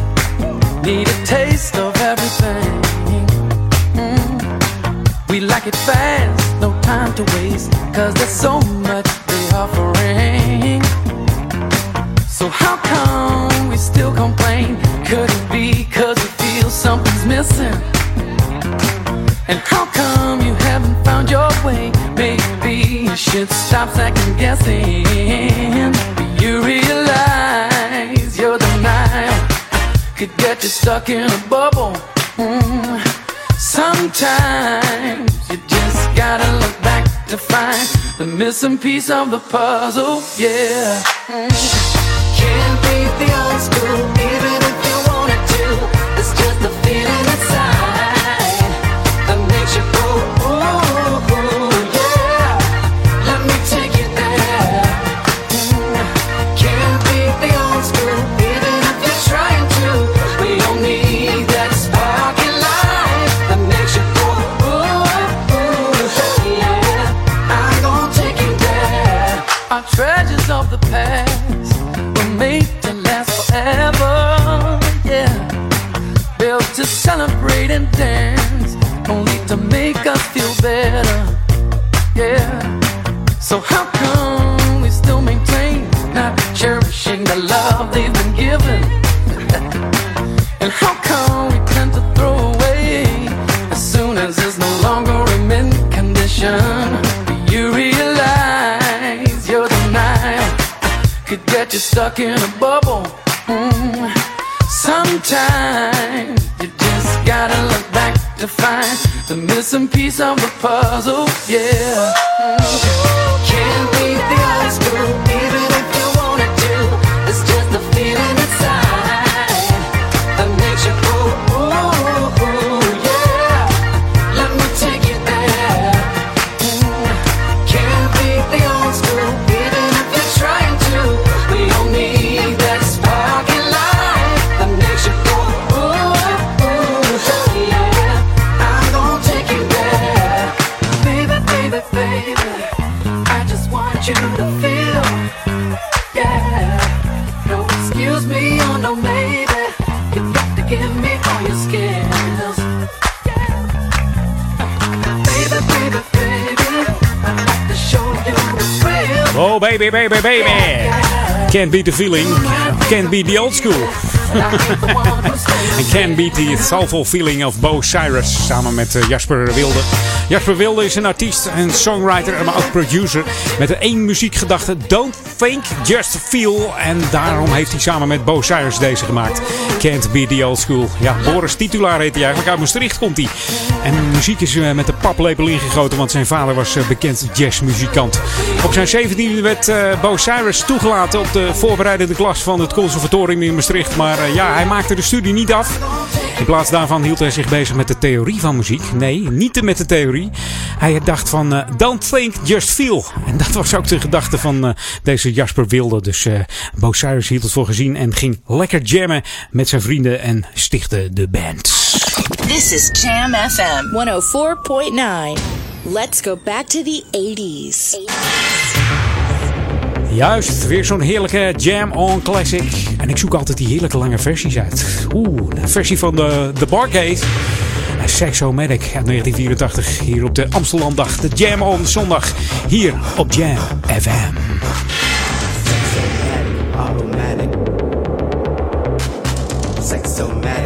need a taste of everything. Mm. We like it fast, no time to waste, cause there's so much they offering. So how come we still complain? Could it be cause we feel something's missing? Should stop second guessing. You realize your denial could get you stuck in a bubble. Mm. Sometimes you just gotta look back to find the missing piece of the puzzle. Yeah. Mm. Can't beat the old school, even So how come we still maintain not cherishing the love they've been given? <laughs> and how come we tend to throw away as soon as it's no longer a mint condition? You realize your denial could get you stuck in a bubble. Mm. Sometimes you just gotta look back to find the missing piece of the puzzle. Yeah. Can't beat the old baby, baby, baby. Can't beat the feeling. Can't beat the old school. <laughs> Can't Beat the Soulful Feeling of Bo Cyrus. Samen met eh, Jasper Wilde. Jasper Wilde is een artiest en songwriter, maar ook producer. Met één muziekgedachte. Don't think, just feel. En daarom heeft hij samen met Bo Cyrus deze gemaakt. Can't Beat the Old School. Ja, Boris Titulaar heet hij eigenlijk. Uit Maastricht komt hij. En muziek is eh, met paplepel ingegoten, want zijn vader was eh, bekend jazzmuzikant. Op zijn 17e werd eh, Bo Cyrus toegelaten op de voorbereidende klas van het conservatorium in Maastricht. Maar eh, ja, hij maakte de studie niet af. In plaats daarvan hield hij zich bezig met de theorie van muziek. Nee, niet met de theorie. Hij dacht van don't think, just feel. En dat was ook de gedachte van deze Jasper Wilde. Dus eh Bo Cyrus hield het voor gezien en ging lekker jammen met zijn vrienden en stichtte de band. This is Jam FM 104.9. Let's go back to the 80s. Juist, weer zo'n heerlijke Jam On Classic. En ik zoek altijd die heerlijke lange versies uit. Oeh, de versie van de, de Bargate. Sexomatic uit 1984. Hier op de Amsterdamdag. De Jam On Zondag. Hier op Jam FM. automatic. Sexomatic,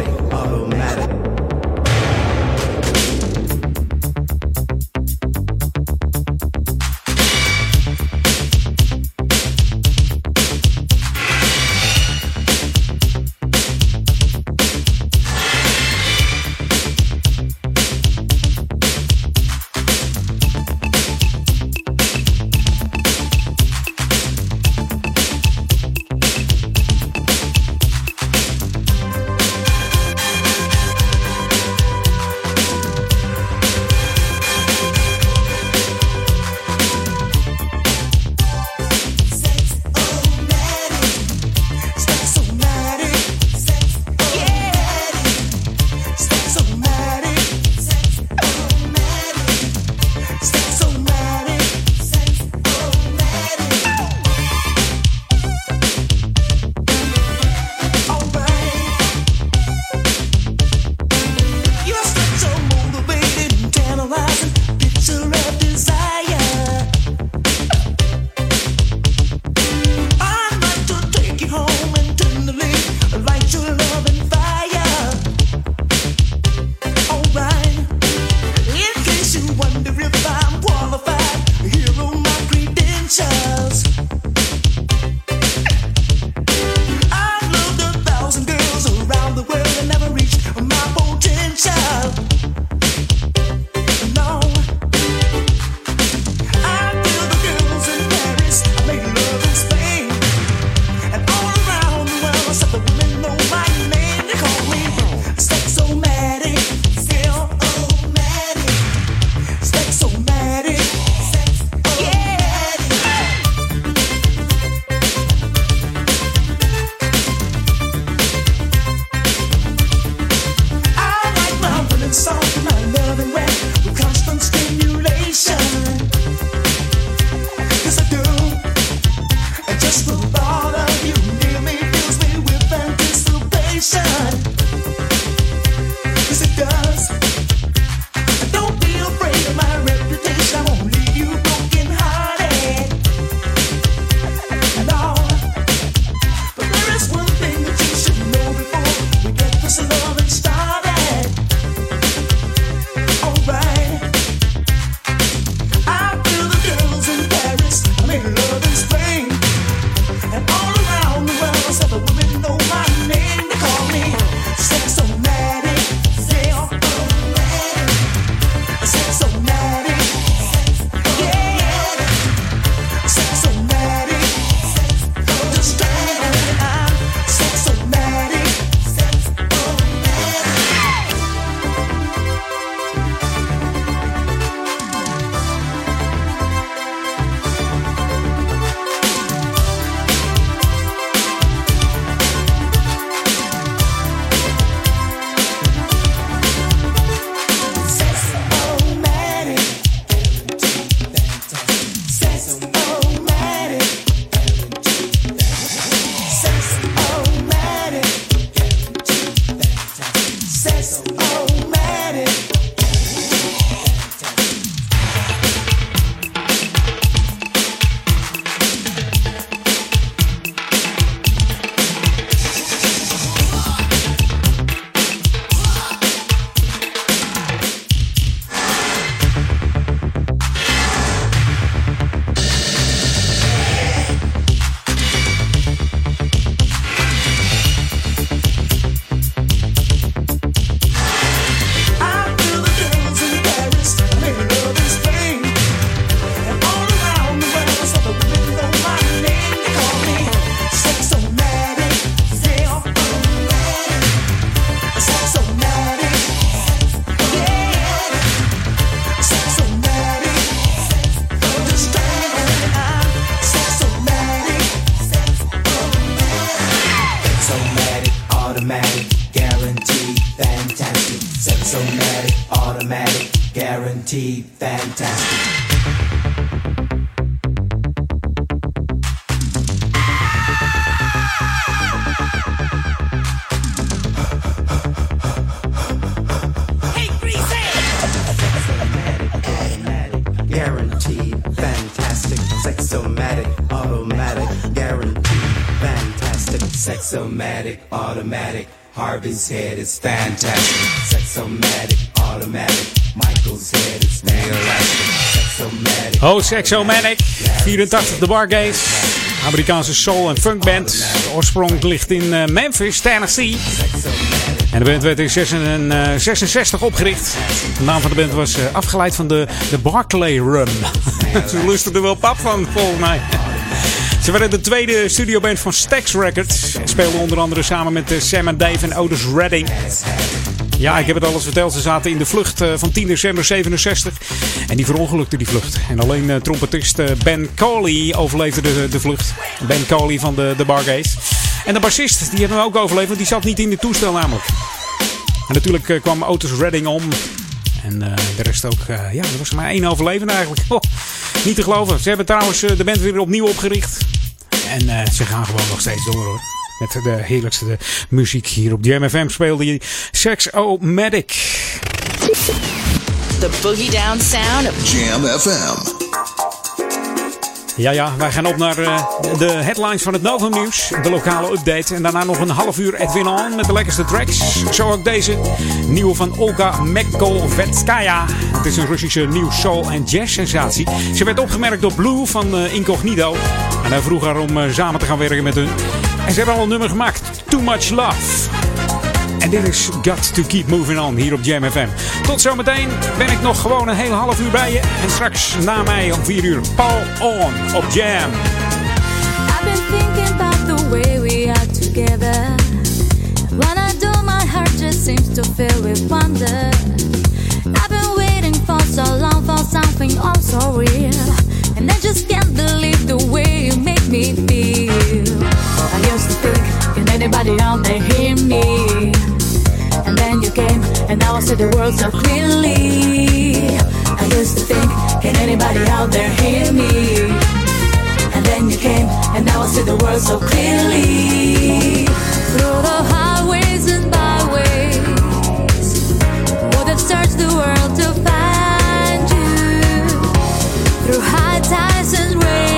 Oh, Sexomanic. 84, de Bargates. Amerikaanse soul- en funkband. De oorsprong ligt in eh, Memphis, Tennessee. En de band werd in 66 66 opgericht. De naam van de band was eh, afgeleid van de, de Barclay Rum. <laughs> Ze lusten er wel pap van, volgens mij. Ze werden de tweede studioband van Stax Records. En speelden onder andere samen met eh, Sam en Dave en Otis Redding. Ja, ik heb het alles verteld. Ze zaten in de vlucht eh, van 10 december 67. En die verongelukte die vlucht. En alleen eh, trompetist eh, Ben Coley overleefde de, de vlucht. Ben Coley van de, de Bargates. En de bassist, die hebben we ook overleefd. Want die zat niet in het toestel namelijk. En natuurlijk eh, kwam Otis Redding om. En de rest ook. ja, er was maar één overlevende eigenlijk. <laughs> Niet te geloven. Ze hebben trouwens de band weer opnieuw opgericht. En ze gaan gewoon nog steeds door hoor. Met de heerlijkste muziek hier op Jam FM speelde je Sex-O-Matic. The boogie down sound of Jam FM. Ja, ja, wij gaan op naar eh, de headlines van het Novum Nieuws. De lokale update. En daarna nog een half uur Edwin On met de lekkerste tracks. Zo ook deze. Nieuwe van Olga Mekovetskaya. Het is een Russische nieuw soul- en jazz-sensatie. Ze werd opgemerkt door Blue van eh, Incognito. En hij vroeg haar om eh, samen te gaan werken met hun. En ze hebben al een nummer gemaakt. Too Much Love. En dit is Got to Keep Moving On hier op Jam FM. Tot zometeen ben ik nog gewoon een hele half uur bij je. En straks na mij om 4 uur Paul On op Jam. I've been thinking about the way we are together. When I do, my heart just seems to fill with wonder. I've been waiting for so long for something oh so real. And I just can't believe the way you make me feel. I used to think, can anybody out there hear me? And then you came, and now I see the world so clearly. I used to think, can anybody out there hear me? And then you came, and now I see the world so clearly. Through the highways and byways, would have searched the world to find you. Through high tides and rainstorms,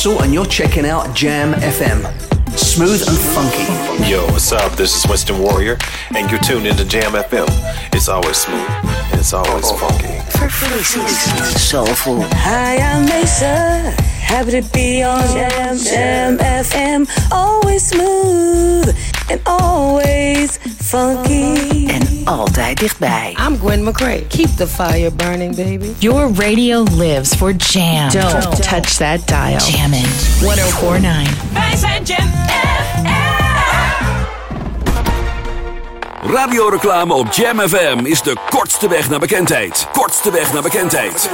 Hardcastle, and you're checking out Jam FM. Smooth and funky. Yo, what's up? This is Winston Warrior, and you're tuned into Jam FM. It's always smooth, and it's always funky. Soulful. Hi, I'm Mesa. Happy to be on Jam, Jam FM. Always smooth and always funky. En altijd dichtbij. I'm Gwen McCrae. Keep the fire burning, baby. Your radio lives for jam. Don't touch that dial. Jammin'. 1049. Wij zijn Jam Radioreclame op Jam FM is de kortste weg naar bekendheid. Kortste weg naar bekendheid.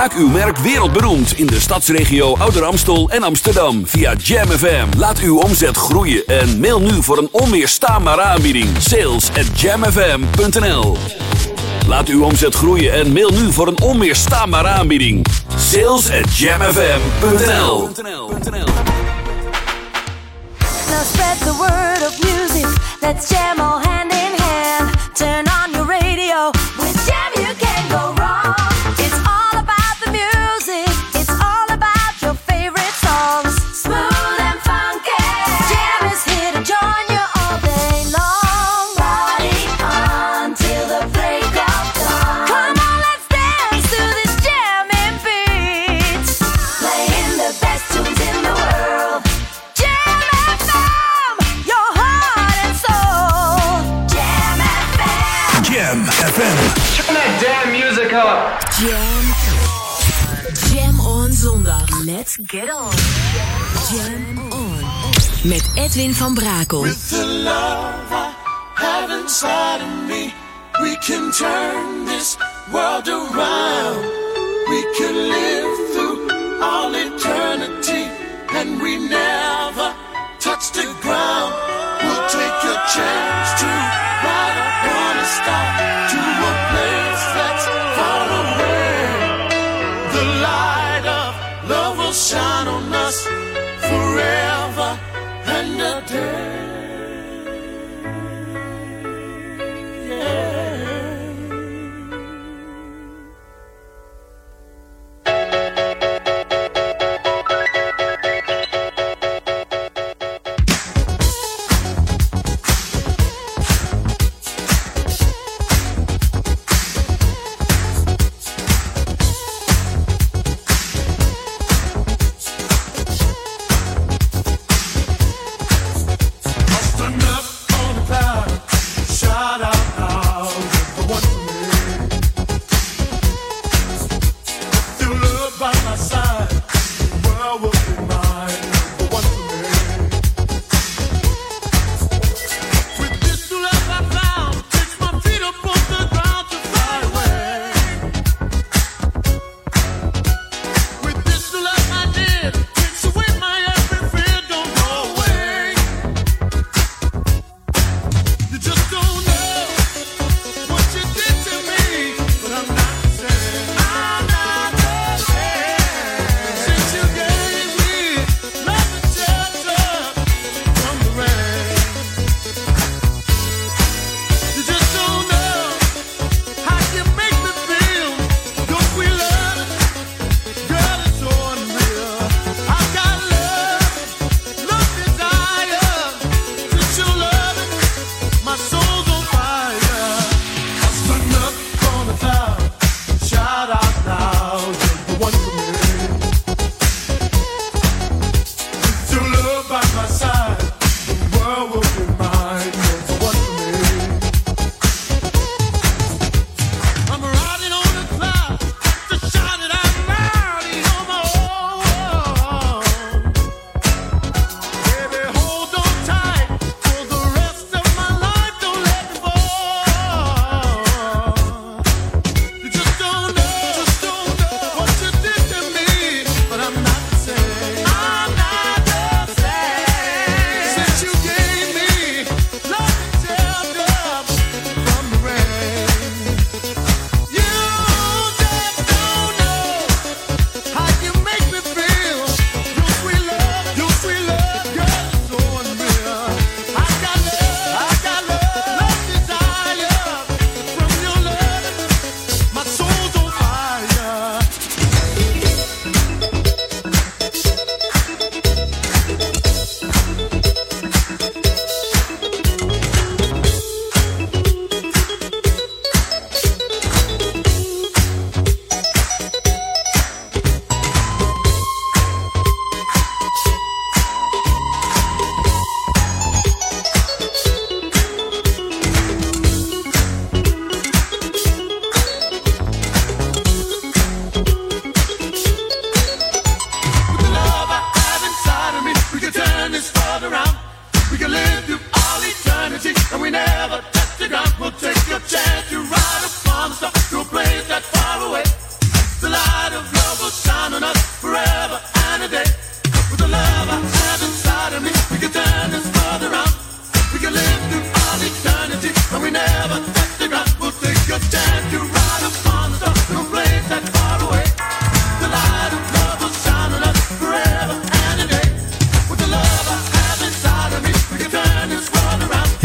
Maak uw merk wereldberoemd in de stadsregio Ouder Amstel en Amsterdam via Jam FM. Laat uw omzet groeien en mail nu voor een onweerstaanbare aanbieding. Sales at jamfm.nl Laat uw omzet groeien en mail nu voor een onweerstaanbare aanbieding. Sales at jamfm.nl spread the word of music. Let's jam all Met Edwin van Brakel.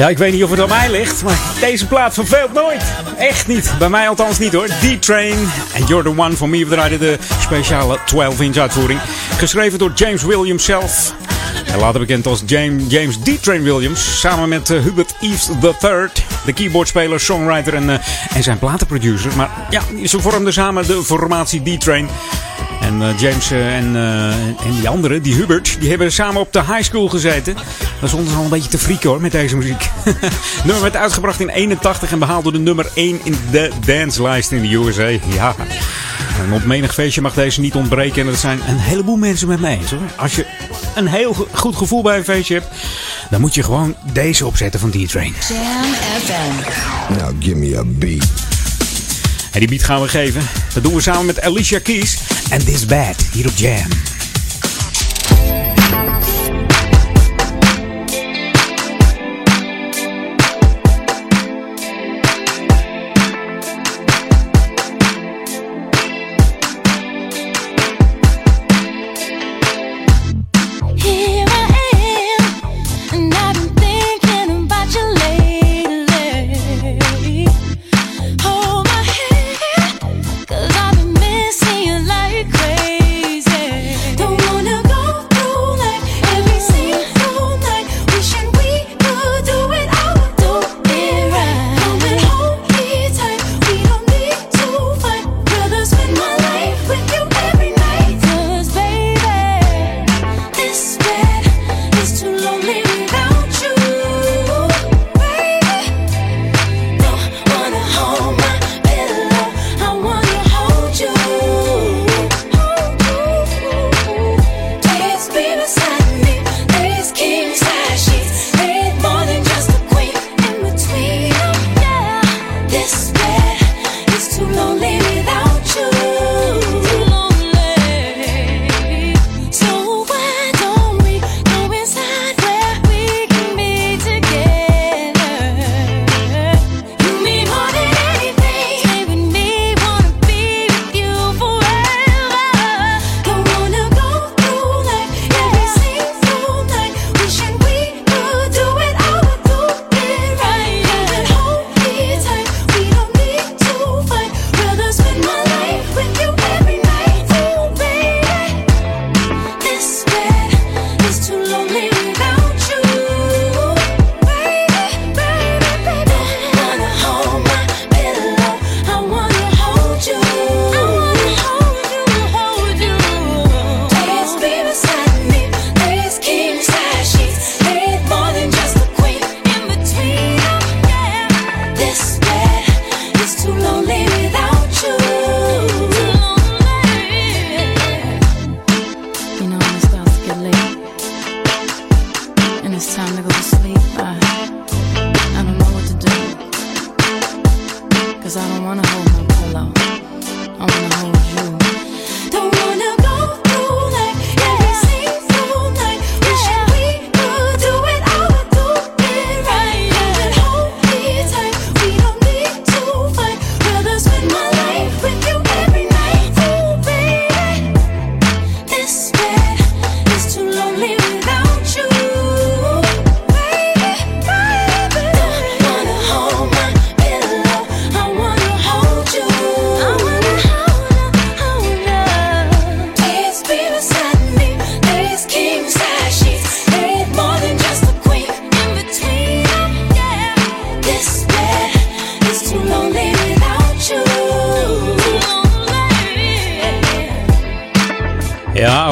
Ja, ik weet niet of het aan mij ligt, maar deze plaat verveelt nooit. Echt niet. Bij mij althans niet hoor. D-Train en You're the One for Me. We draaiden de speciale 12-inch uitvoering. Geschreven door James Williams zelf. En later bekend als James, D-Train Williams. Samen met eh, Hubert Eves III. De keyboardspeler, songwriter en, eh, en zijn platenproducer. Maar ja, ze vormden samen de formatie D-Train. En eh, James eh, en, eh, en die andere, die Hubert, die hebben samen op de high school gezeten. Dat is ons al een beetje te frieken hoor, met deze muziek. <laughs> nummer werd uitgebracht in 81 en behaalde de nummer 1 in de dancelijst in de USA. Ja. En op menig feestje mag deze niet ontbreken. En dat zijn een heleboel mensen met mij eens hoor. Als je een heel go- goed gevoel bij een feestje hebt, dan moet je gewoon deze opzetten van D-Train. Jam FM. Now give me a beat. En die beat gaan we geven. Dat doen we samen met Alicia Keys en This Bad hier op Jam.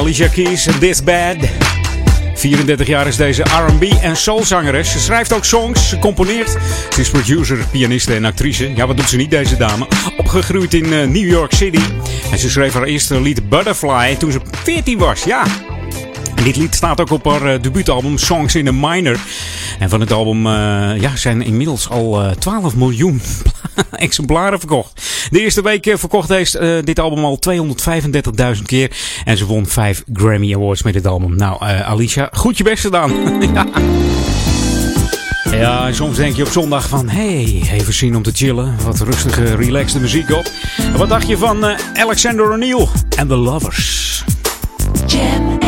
Alicia Keys, This Bad. 34 jaar is deze R&B en soulzangeres. Ze schrijft ook songs, ze componeert. Ze is producer, pianiste en actrice. Ja, wat doet ze niet, deze dame? Opgegroeid in eh, New York City. En ze schreef haar eerste lied Butterfly toen ze 14 was. Ja, dit lied staat ook op haar eh, debuutalbum Songs in a Minor. En van het album eh, ja, zijn inmiddels al eh, 12 miljoen <laughs> exemplaren verkocht. De eerste week eh, verkocht heeft eh, dit album al 235.000 keer. En ze won 5 Grammy Awards met dit album. Nou, eh, Alicia, goed je best gedaan. <laughs> ja. Soms denk je op zondag van... hey, even zien om te chillen. Wat rustige, relaxte muziek op. En wat dacht je van eh, Alexander O'Neill en The Lovers? Jam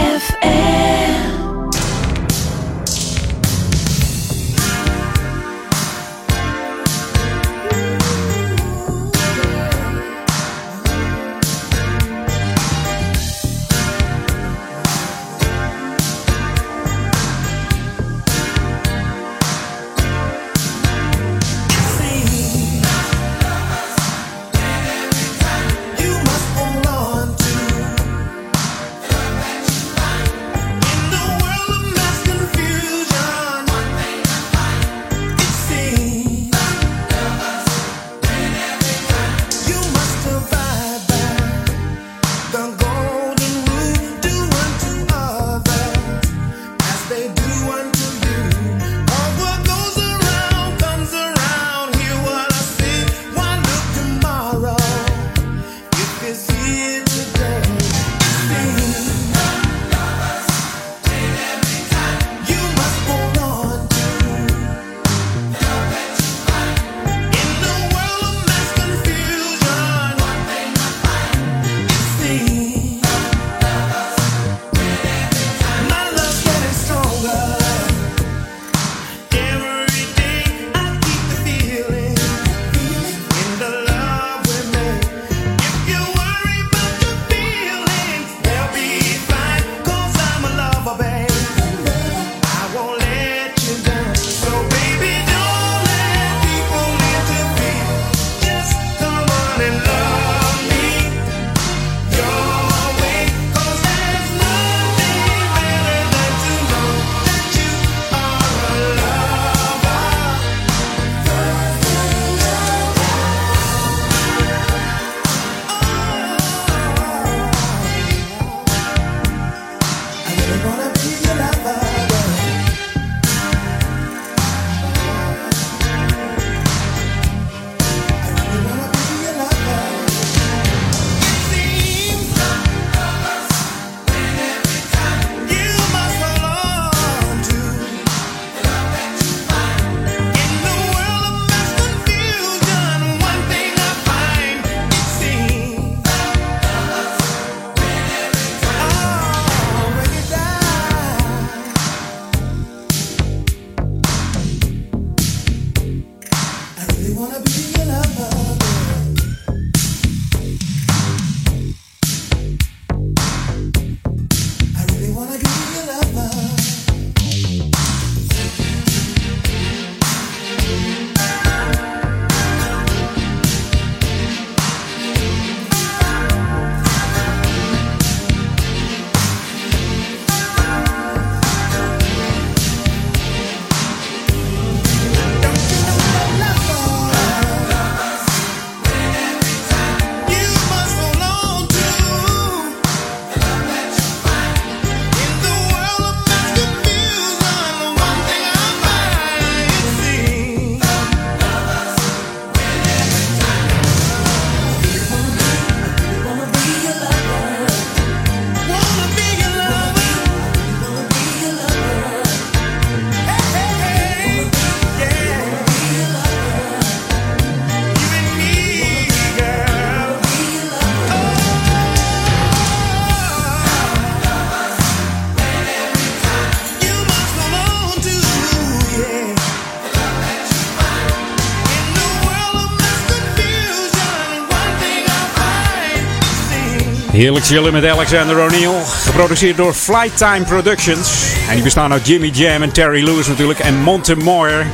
Heerlijk chillen met Alexander O'Neill. Geproduceerd door Flighttime Productions. En die bestaan uit Jimmy Jam en Terry Lewis natuurlijk. En Monte Moore.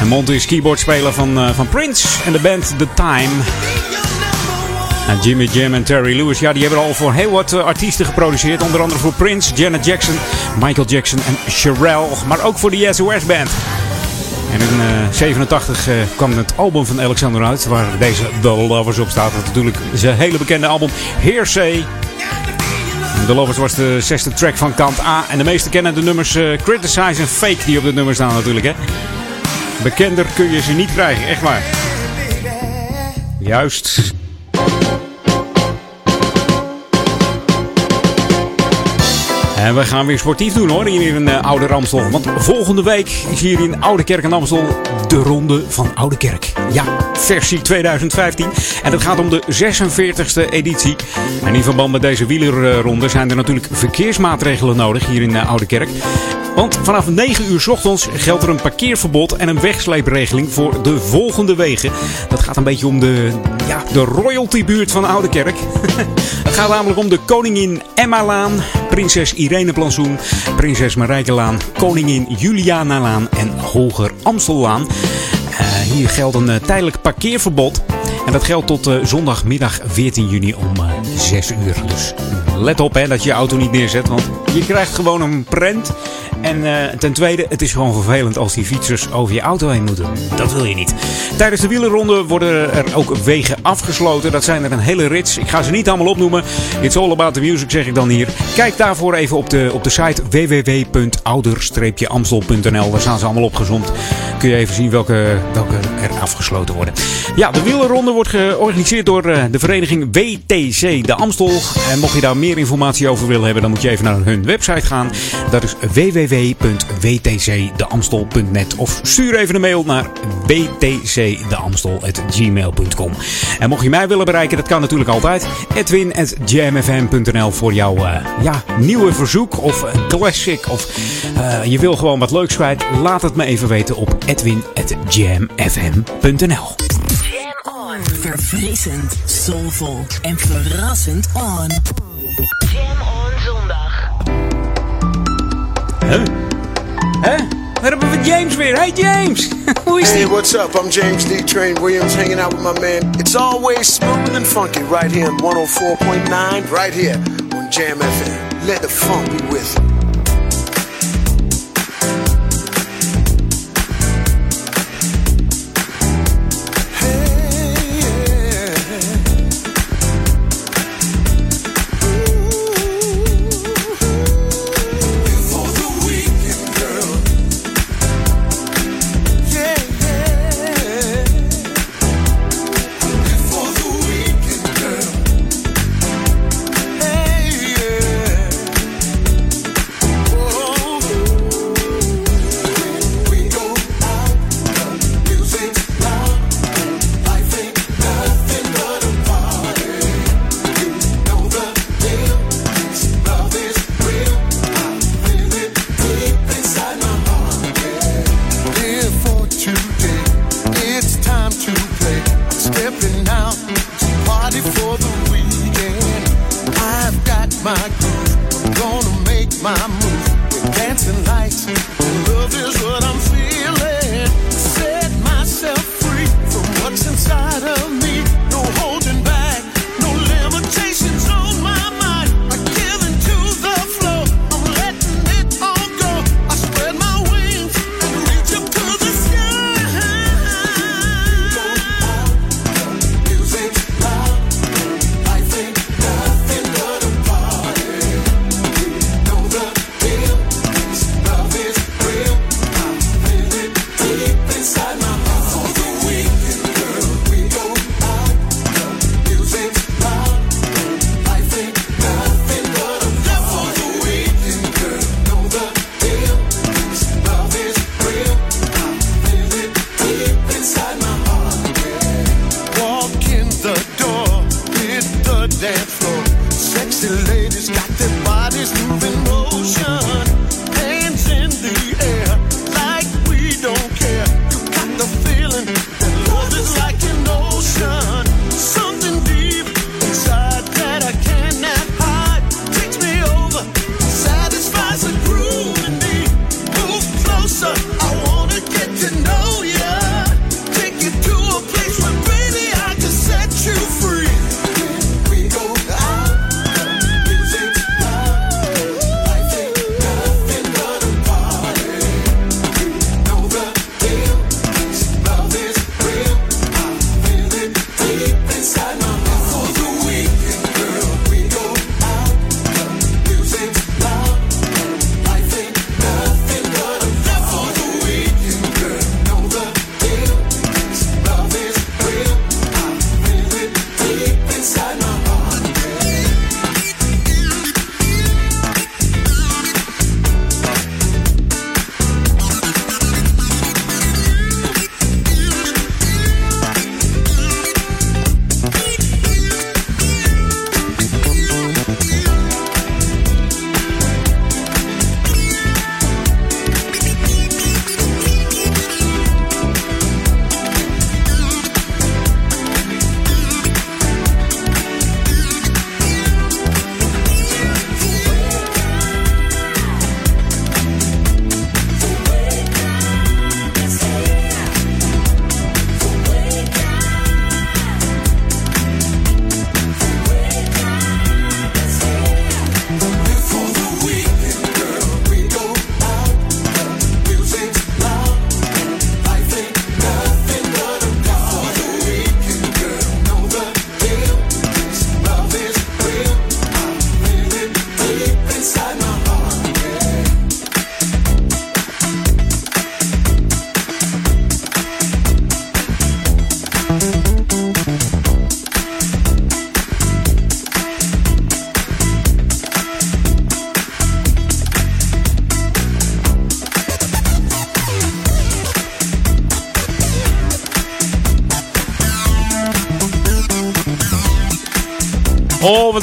En Monte is keyboardspeler van, eh, van Prince en de band The Time. En Jimmy Jam en Terry Lewis, ja, die hebben al voor heel wat eh, artiesten geproduceerd. Onder andere voor Prince, Janet Jackson, Michael Jackson en Sherelle. Maar ook voor de SOS Band. En in 1987 kwam het album van Alexander uit, waar deze The Lovers op staat. Dat is natuurlijk zijn hele bekende album Hearsay. The Lovers was de zesde track van kant A. En de meesten kennen de nummers eh, Criticize en Fake die op dit nummer staan natuurlijk. Hè? Bekender kun je ze niet krijgen, echt waar. Juist. En we gaan weer sportief doen hoor, hier in uh, Oude Ramstel. Want volgende week is hier in Oude Kerk en Amstel de Ronde van Oude Kerk. Ja, versie 2015. En het gaat om de 46e editie. En in verband met deze wielerronde zijn er natuurlijk verkeersmaatregelen nodig hier in uh, Oude Kerk. Want vanaf 9 uur s ochtends geldt er een parkeerverbod en een wegsleepregeling voor de volgende wegen. Dat gaat een beetje om de, ja, de royaltybuurt van Oude Kerk. <laughs> Het gaat namelijk om de Koningin Emma-laan, Prinses Irene Plansoen, Prinses Marijke-laan, Koningin Juliana-laan en Hoger Amstellaan. Uh, hier geldt een uh, tijdelijk parkeerverbod. En dat geldt tot uh, zondagmiddag 14 juni om 6 uur. Dus let op hè, dat je je auto niet neerzet, want je krijgt gewoon een prent. En uh, ten tweede, het is gewoon vervelend als die fietsers over je auto heen moeten. Dat wil je niet. Tijdens de wielerronde worden er ook wegen afgesloten. Dat zijn er een hele rits. Ik ga ze niet allemaal opnoemen. It's all about the music, zeg ik dan hier. Kijk daarvoor even op de, op de site www.ouder-amstel.nl. Daar staan ze allemaal opgezomd. Kun je even zien welke, welke er afgesloten worden. Ja, de wielerronde wordt georganiseerd door uh, de vereniging WTC de Amstel. En mocht je daar meer informatie over willen hebben, dan moet je even naar hun website gaan. Dat is www.wtcdeamstel.net of stuur even een mail naar wtcdeamstel.gmail.com En mocht je mij willen bereiken, dat kan natuurlijk altijd. edwin.jamfm.nl voor jouw uh, ja, nieuwe verzoek of classic of uh, je wil gewoon wat leuks kwijt. Laat het me even weten op edwin.jamfm.nl Verfrissend, soulvol en verrassend on. Jam on zondag. Huh? Huh? Daar hebben we James weer. Hey James! <laughs> Hoe is Hey, what's up? I'm James D. Train Williams hanging out with my man. It's always smooth and funky right here on 104.9, right here on Jam FM. Let the funk be with you.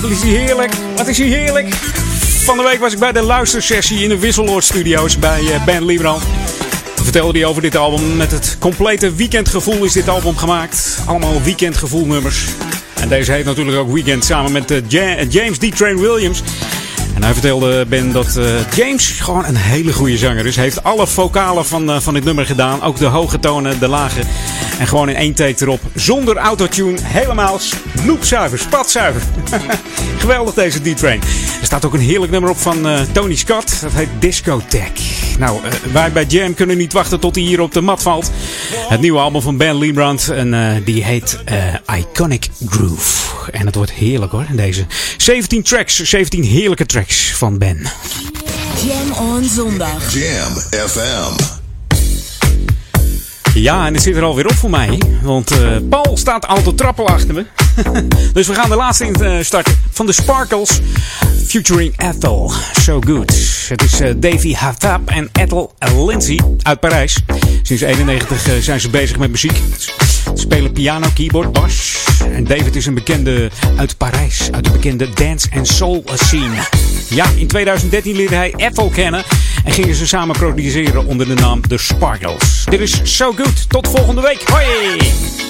Wat is hij heerlijk. Wat is hij heerlijk. Van de week was ik bij de luistersessie in de Wisseloord Studios bij eh, Ben Liebrand. Vertelde hij over dit album. Met het complete weekendgevoel is dit album gemaakt. Allemaal weekendgevoel nummers. En deze heet natuurlijk ook Weekend samen met eh, Ja- James D. Train Williams. En hij vertelde Ben dat eh, James gewoon een hele goede zanger is. Hij heeft alle vocalen van, van dit nummer gedaan. Ook de hoge tonen, de lage. En gewoon in één take erop. Zonder autotune. Helemaal snoepzuiver, spatzuiver. <laughs> Geweldig deze D-Train. Er staat ook een heerlijk nummer op van eh, Tony Scott. Dat heet Discotheque. Nou, eh, wij bij Jam kunnen niet wachten tot hij hier op de mat valt. Het nieuwe album van Ben Liebrand. En eh, die heet eh, Iconic Groove. En het wordt heerlijk hoor. Deze 17 tracks. 17 heerlijke tracks van Ben. Jam on zondag. Jam FM. Ja, en het zit er alweer op voor mij. Want eh, Paul staat al te trappelen achter me. <laughs> dus we gaan de laatste in eh, starten van de Sparkles. Featuring Ethel. So good. Het is eh, Davy Hathab en Ethel Lindsay uit Parijs. Sinds 91 eh, zijn ze bezig met muziek. Spelen piano, keyboard, bas. En David is een bekende uit Parijs. Uit de bekende dance- en soul scene. Ja, in 2013 leerde hij Ethel kennen. En gingen ze samen produceren onder de naam The Sparkles. Dit is So Good. Tot volgende week. Hoi!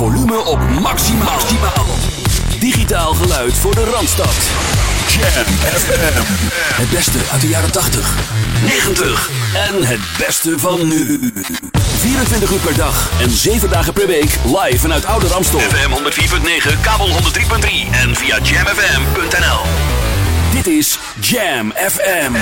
volume op maximaal. Digitaal geluid voor de Randstad. Jam FM. Het beste uit de jaren 80, 90 en het beste van nu. 24 uur per dag en 7 dagen per week live vanuit Oude Ramstel. FM 104.9, kabel 103.3 en via jamfm.nl. Dit is Jam FM.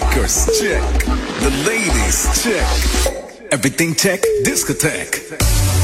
Check. The ladies check. Everything check. Discotheque.